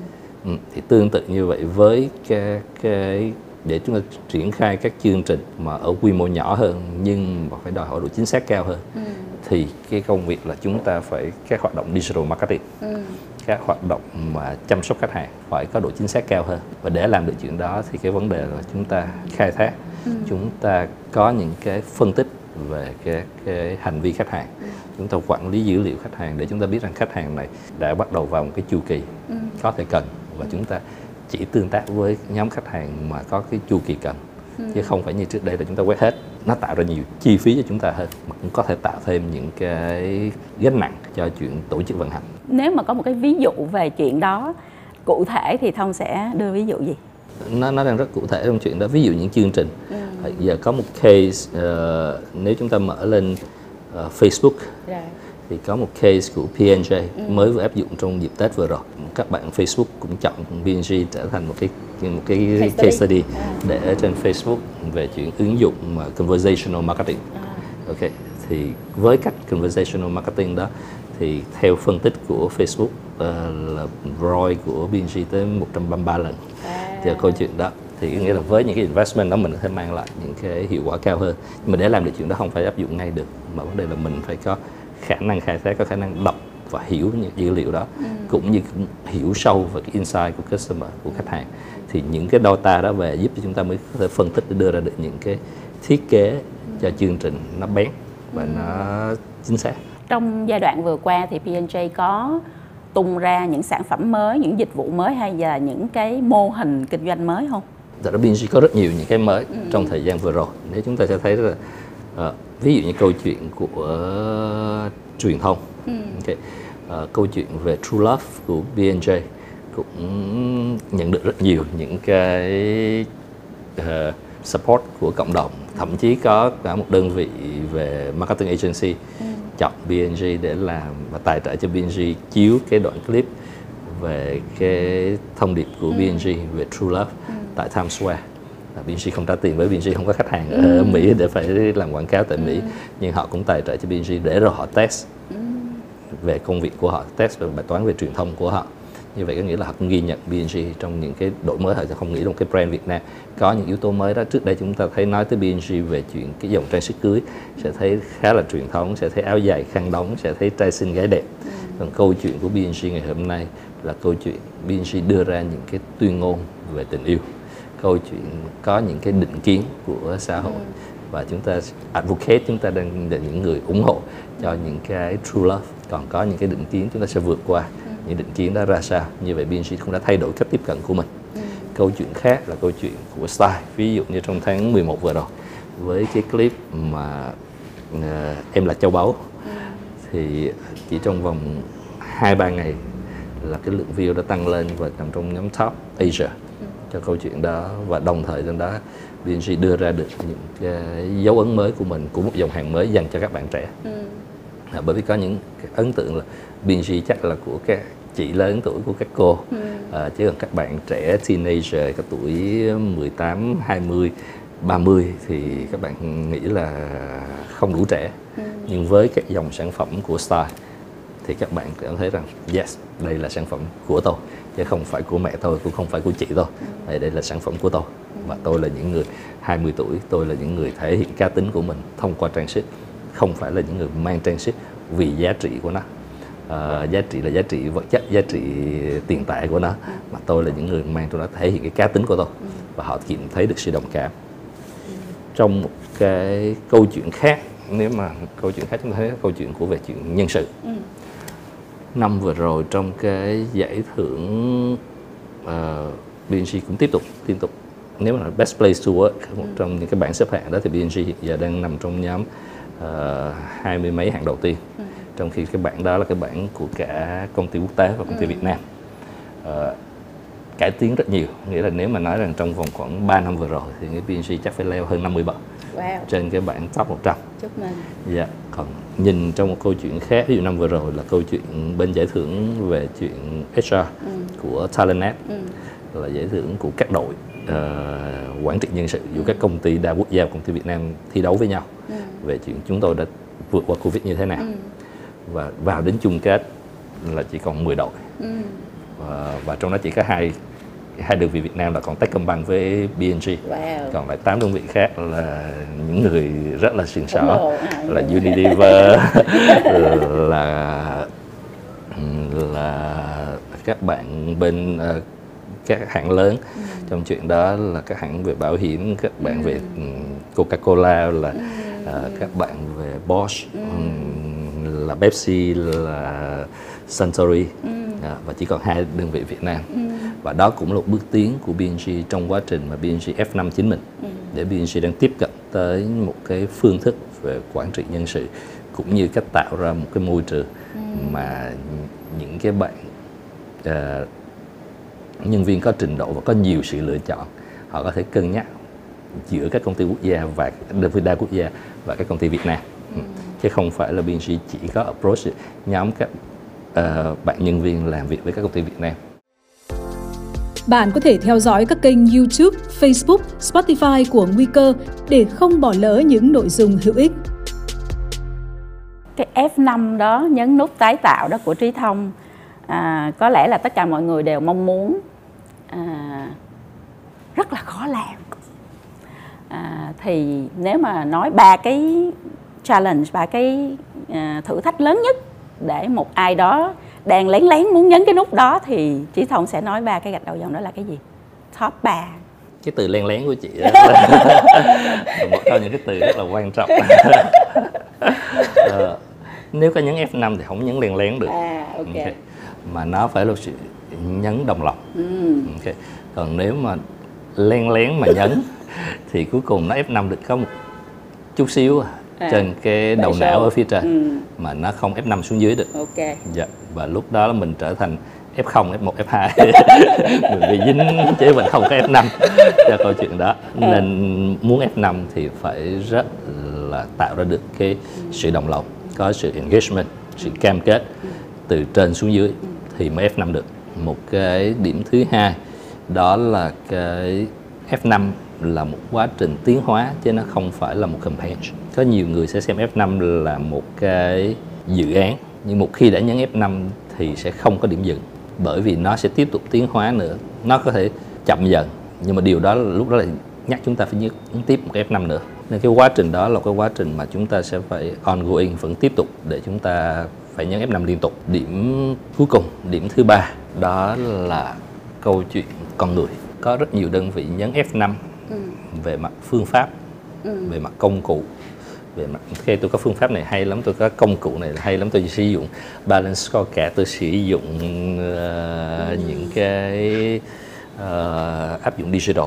Ừ. thì tương tự như vậy với cái, cái để chúng ta triển khai các chương trình mà ở quy mô nhỏ hơn nhưng mà phải đòi hỏi độ chính xác cao hơn ừ. thì cái công việc là chúng ta phải các hoạt động digital marketing ừ. các hoạt động mà chăm sóc khách hàng phải có độ chính xác cao hơn và để làm được chuyện đó thì cái vấn đề là chúng ta khai thác ừ. chúng ta có những cái phân tích về cái, cái hành vi khách hàng ừ. chúng ta quản lý dữ liệu khách hàng để chúng ta biết rằng khách hàng này đã bắt đầu vào một cái chu kỳ ừ. có thể cần và chúng ta chỉ tương tác với nhóm khách hàng mà có cái chu kỳ cần. Ừ. chứ không phải như trước đây là chúng ta quét hết. Nó tạo ra nhiều chi phí cho chúng ta hơn mà cũng có thể tạo thêm những cái gánh nặng cho chuyện tổ chức vận hành. Nếu mà có một cái ví dụ về chuyện đó cụ thể thì thông sẽ đưa ví dụ gì? Nó nó đang rất cụ thể trong chuyện đó. Ví dụ những chương trình. Ừ. giờ có một case uh, nếu chúng ta mở lên uh, Facebook. Right thì có một case của P&G ừ. mới vừa áp dụng trong dịp Tết vừa rồi. Các bạn Facebook cũng chọn P&G trở thành một cái một cái case, case study, à. để trên Facebook về chuyện ứng dụng mà conversational marketing. À. Ok, thì với cách conversational marketing đó thì theo phân tích của Facebook uh, là ROI của P&G tới 133 lần. À. Thì câu chuyện đó thì nghĩa là với những cái investment đó mình có thể mang lại những cái hiệu quả cao hơn nhưng mà để làm được chuyện đó không phải áp dụng ngay được mà vấn đề là mình phải có khả năng khai thác có khả năng đọc và hiểu những dữ liệu đó ừ. cũng như hiểu sâu về cái insight của customer của khách hàng thì những cái data đó về giúp cho chúng ta mới có thể phân tích để đưa ra được những cái thiết kế cho chương trình nó bén và ừ. nó chính xác trong giai đoạn vừa qua thì P&J có tung ra những sản phẩm mới, những dịch vụ mới hay là những cái mô hình kinh doanh mới không? Thật ra P&J có rất nhiều những cái mới ừ. trong thời gian vừa rồi. Nếu chúng ta sẽ thấy là uh, ví dụ như câu chuyện của uh, truyền thông ừ. okay. uh, câu chuyện về True Love của B&J cũng nhận được rất nhiều những cái uh, support của cộng đồng thậm chí có cả một đơn vị về marketing agency ừ. chọn B&G để làm và tài trợ cho B&G chiếu cái đoạn clip về cái thông điệp của ừ. B&G về True Love ừ. tại Times Square BNG không trả tiền bởi BNG không có khách hàng ở ừ. Mỹ để phải làm quảng cáo tại Mỹ. Ừ. nhưng họ cũng tài trợ cho BNG để rồi họ test ừ. về công việc của họ test về bài toán về truyền thông của họ. Như vậy có nghĩa là họ cũng ghi nhận B&G trong những cái đổi mới. Họ sẽ không nghĩ là một cái brand Việt Nam. Có những yếu tố mới đó trước đây chúng ta thấy nói tới B&G về chuyện cái dòng trang sức cưới sẽ thấy khá là truyền thống sẽ thấy áo dài khăn đóng sẽ thấy trai xinh gái đẹp. Còn câu chuyện của B&G ngày hôm nay là câu chuyện B&G đưa ra những cái tuyên ngôn về tình yêu câu chuyện có những cái định kiến của xã hội. Và chúng ta advocate chúng ta đang là những người ủng hộ cho những cái true love. Còn có những cái định kiến chúng ta sẽ vượt qua những định kiến đó ra sao. Như vậy B&G cũng đã thay đổi cách tiếp cận của mình. Câu chuyện khác là câu chuyện của style ví dụ như trong tháng 11 vừa rồi với cái clip mà uh, em là châu báu. Thì chỉ trong vòng hai ba ngày là cái lượng view đã tăng lên và nằm trong nhóm top Asia cho câu chuyện đó và đồng thời trong đó B&G đưa ra được những cái dấu ấn mới của mình của một dòng hàng mới dành cho các bạn trẻ ừ. à, bởi vì có những ấn tượng là B&G chắc là của các chị lớn tuổi của các cô ừ. à, chứ còn các bạn trẻ teenager các tuổi 18, 20, 30 thì các bạn nghĩ là không đủ trẻ ừ. nhưng với các dòng sản phẩm của Star thì các bạn cảm thấy rằng yes đây là sản phẩm của tôi chứ không phải của mẹ tôi cũng không phải của chị tôi đây đây là sản phẩm của tôi. Và tôi là những người 20 tuổi tôi là những người thể hiện cá tính của mình thông qua trang sức không phải là những người mang trang sức vì giá trị của nó. À, giá trị là giá trị vật chất giá trị tiền tệ của nó. Mà tôi là những người mang cho nó thể hiện cái cá tính của tôi. Và họ tìm thấy được sự đồng cảm. Trong một cái câu chuyện khác nếu mà câu chuyện khác chúng ta thấy câu chuyện của về chuyện nhân sự. ừ năm vừa rồi trong cái giải thưởng uh, BNG cũng tiếp tục tiếp tục. Nếu mà là best place to work một ừ. trong những cái bảng xếp hạng đó thì BNG hiện giờ đang nằm trong nhóm hai mươi mấy hạng đầu tiên. Ừ. Trong khi cái bảng đó là cái bảng của cả công ty quốc tế và công ty ừ. Việt Nam. Uh, cải tiến rất nhiều. Nghĩa là nếu mà nói rằng trong vòng khoảng 3 năm vừa rồi thì cái PNG chắc phải leo hơn 50 bậc wow. trên cái bảng top 100 chúc mừng dạ còn nhìn trong một câu chuyện khác ví dụ năm vừa rồi là câu chuyện bên giải thưởng về chuyện HR ừ. của Talentnet ừ. là giải thưởng của các đội uh, quản trị nhân sự giữa các công ty đa quốc gia và công ty Việt Nam thi đấu với nhau ừ. về chuyện chúng tôi đã vượt qua Covid như thế nào ừ và vào đến chung kết là chỉ còn 10 đội ừ. và, và trong đó chỉ có hai hai đơn vị Việt Nam là còn Techcombank với BNG wow. còn lại tám đơn vị khác là những người rất là sừng sỏ là Unilever là là các bạn bên uh, các hãng lớn ừ. trong chuyện đó là các hãng về bảo hiểm các bạn ừ. về Coca-Cola là ừ. uh, các bạn về Bosch ừ. um, là Pepsi là Suntory ừ. à, và chỉ còn hai đơn vị Việt Nam ừ. Và đó cũng là một bước tiến của B&G trong quá trình mà B&G F5 chính mình ừ. để B&G đang tiếp cận tới một cái phương thức về quản trị nhân sự cũng như cách tạo ra một cái môi trường ừ. mà những cái bạn uh, nhân viên có trình độ và có nhiều sự lựa chọn họ có thể cân nhắc giữa các công ty quốc gia và đơn vị đa quốc gia và các công ty Việt Nam. Ừ chứ không phải là BNG chỉ có approach nhóm các uh, bạn nhân viên làm việc với các công ty Việt Nam. Bạn có thể theo dõi các kênh YouTube, Facebook, Spotify của Nguy cơ để không bỏ lỡ những nội dung hữu ích. Cái F5 đó, nhấn nút tái tạo đó của Trí Thông, à, có lẽ là tất cả mọi người đều mong muốn à, rất là khó làm. À, thì nếu mà nói ba cái challenge ba cái à, thử thách lớn nhất để một ai đó đang lén lén muốn nhấn cái nút đó thì chị Thông sẽ nói ba cái gạch đầu dòng đó là cái gì? Top 3 cái từ len lén của chị đó là một trong những cái từ rất là quan trọng à, nếu có nhấn F5 thì không nhấn len lén được à, okay. Okay. mà nó phải là sự nhấn đồng lòng ừ. okay. còn nếu mà len lén mà nhấn thì cuối cùng nó F5 được có một chút xíu à à, trên cái đầu não ở phía trên ừ. mà nó không F5 xuống dưới được. Ok. Dạ. Và lúc đó là mình trở thành F0, F1, F2 mình bị dính chứ mình không có F5 cho câu chuyện đó ừ. nên muốn F5 thì phải rất là tạo ra được cái sự đồng lòng có sự engagement sự cam kết từ trên xuống dưới thì mới F5 được một cái điểm thứ hai đó là cái F5 là một quá trình tiến hóa chứ nó không phải là một campaign. Có nhiều người sẽ xem F5 là một cái dự án, nhưng một khi đã nhấn F5 thì sẽ không có điểm dừng, bởi vì nó sẽ tiếp tục tiến hóa nữa. Nó có thể chậm dần, nhưng mà điều đó lúc đó là nhắc chúng ta phải nhấn tiếp một cái F5 nữa. Nên cái quá trình đó là cái quá trình mà chúng ta sẽ phải ongoing, vẫn tiếp tục để chúng ta phải nhấn F5 liên tục. Điểm cuối cùng, điểm thứ ba, đó là câu chuyện con người. Có rất nhiều đơn vị nhấn F5 về mặt phương pháp ừ. về mặt công cụ về mặt khi tôi có phương pháp này hay lắm tôi có công cụ này hay lắm tôi sử dụng balance scorecard tôi sử dụng uh, ừ. những cái uh, áp dụng digital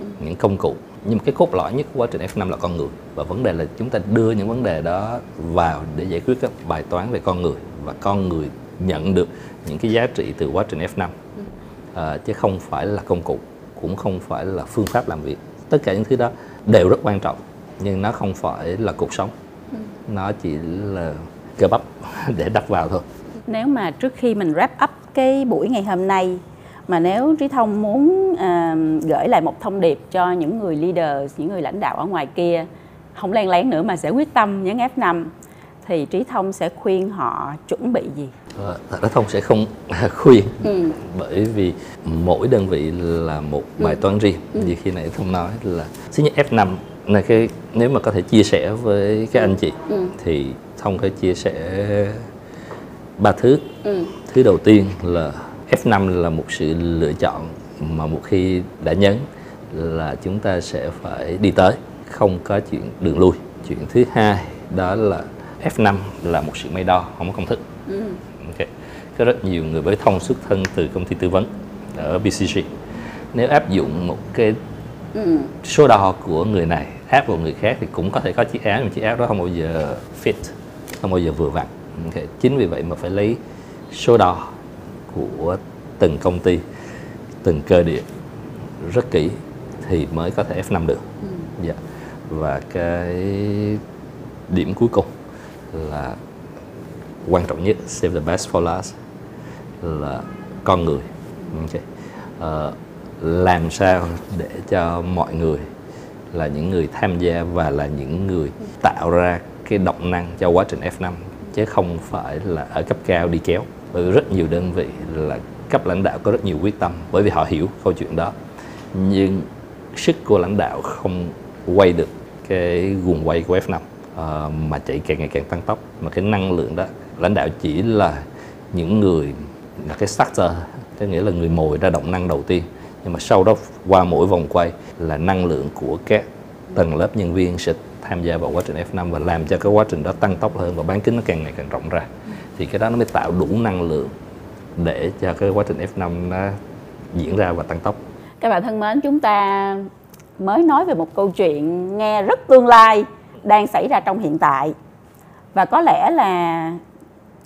ừ. những công cụ nhưng mà cái cốt lõi nhất của quá trình F5 là con người và vấn đề là chúng ta đưa những vấn đề đó vào để giải quyết các bài toán về con người và con người nhận được những cái giá trị từ quá trình F5 à, chứ không phải là công cụ cũng không phải là phương pháp làm việc tất cả những thứ đó đều rất quan trọng nhưng nó không phải là cuộc sống. Ừ. nó chỉ là cơ bắp để đắp vào thôi. Nếu mà trước khi mình wrap up cái buổi ngày hôm nay mà nếu trí thông muốn uh, gửi lại một thông điệp cho những người leader những người lãnh đạo ở ngoài kia không len lén nữa mà sẽ quyết tâm nhấn F5 thì trí thông sẽ khuyên họ chuẩn bị gì thật ra thông sẽ không khuyên ừ. bởi vì mỗi đơn vị là một ừ. bài toán riêng ừ. như khi nãy thông nói là thứ nhất F5 là cái nếu mà có thể chia sẻ với các anh chị ừ. thì thông có chia sẻ ba thứ ừ. thứ đầu tiên là F5 là một sự lựa chọn mà một khi đã nhấn là chúng ta sẽ phải đi tới không có chuyện đường lui chuyện thứ hai đó là F5 là một sự may đo không có công thức ừ. Có rất nhiều người với thông xuất thân từ công ty tư vấn ở BCG nếu áp dụng một cái ừ. số đo của người này áp vào người khác thì cũng có thể có chiếc áo nhưng chiếc áo đó không bao giờ fit không bao giờ vừa vặn okay. chính vì vậy mà phải lấy số đo của từng công ty từng cơ địa rất kỹ thì mới có thể F5 được ừ. dạ. và cái điểm cuối cùng là quan trọng nhất save the best for last là con người. Ừ, okay. uh, ờ, làm sao để cho mọi người là những người tham gia và là những người tạo ra cái động năng cho quá trình F5 chứ không phải là ở cấp cao đi kéo. Bởi vì rất nhiều đơn vị là cấp lãnh đạo có rất nhiều quyết tâm bởi vì họ hiểu câu chuyện đó. Nhưng sức của lãnh đạo không quay được cái guồng quay của F5 uh, ờ, mà chạy càng ngày càng tăng tốc. Mà cái năng lượng đó lãnh đạo chỉ là những người là cái starter có nghĩa là người mồi ra động năng đầu tiên. Nhưng mà sau đó qua mỗi vòng quay là năng lượng của các tầng lớp nhân viên sẽ tham gia vào quá trình F5 và làm cho cái quá trình đó tăng tốc hơn và bán kính nó càng ngày càng rộng ra. Thì cái đó nó mới tạo đủ năng lượng để cho cái quá trình F5 nó diễn ra và tăng tốc. Các bạn thân mến, chúng ta mới nói về một câu chuyện nghe rất tương lai đang xảy ra trong hiện tại. Và có lẽ là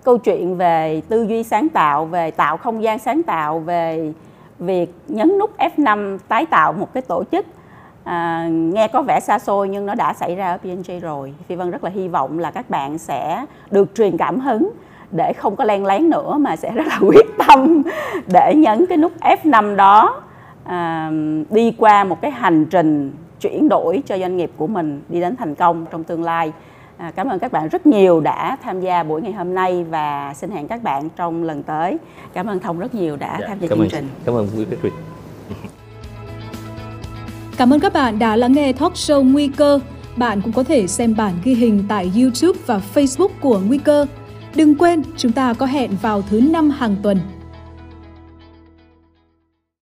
câu chuyện về tư duy sáng tạo, về tạo không gian sáng tạo, về việc nhấn nút F5 tái tạo một cái tổ chức à, nghe có vẻ xa xôi nhưng nó đã xảy ra ở PNG rồi. Phi Vân rất là hy vọng là các bạn sẽ được truyền cảm hứng để không có len lén nữa mà sẽ rất là quyết tâm để nhấn cái nút F5 đó à, đi qua một cái hành trình chuyển đổi cho doanh nghiệp của mình đi đến thành công trong tương lai. À, cảm ơn các bạn rất nhiều đã tham gia buổi ngày hôm nay và xin hẹn các bạn trong lần tới. Cảm ơn Thông rất nhiều đã dạ, tham gia chương trình. Cảm ơn quý vị. Cảm ơn các bạn đã lắng nghe talk show Nguy cơ. Bạn cũng có thể xem bản ghi hình tại YouTube và Facebook của Nguy cơ. Đừng quên, chúng ta có hẹn vào thứ năm hàng tuần.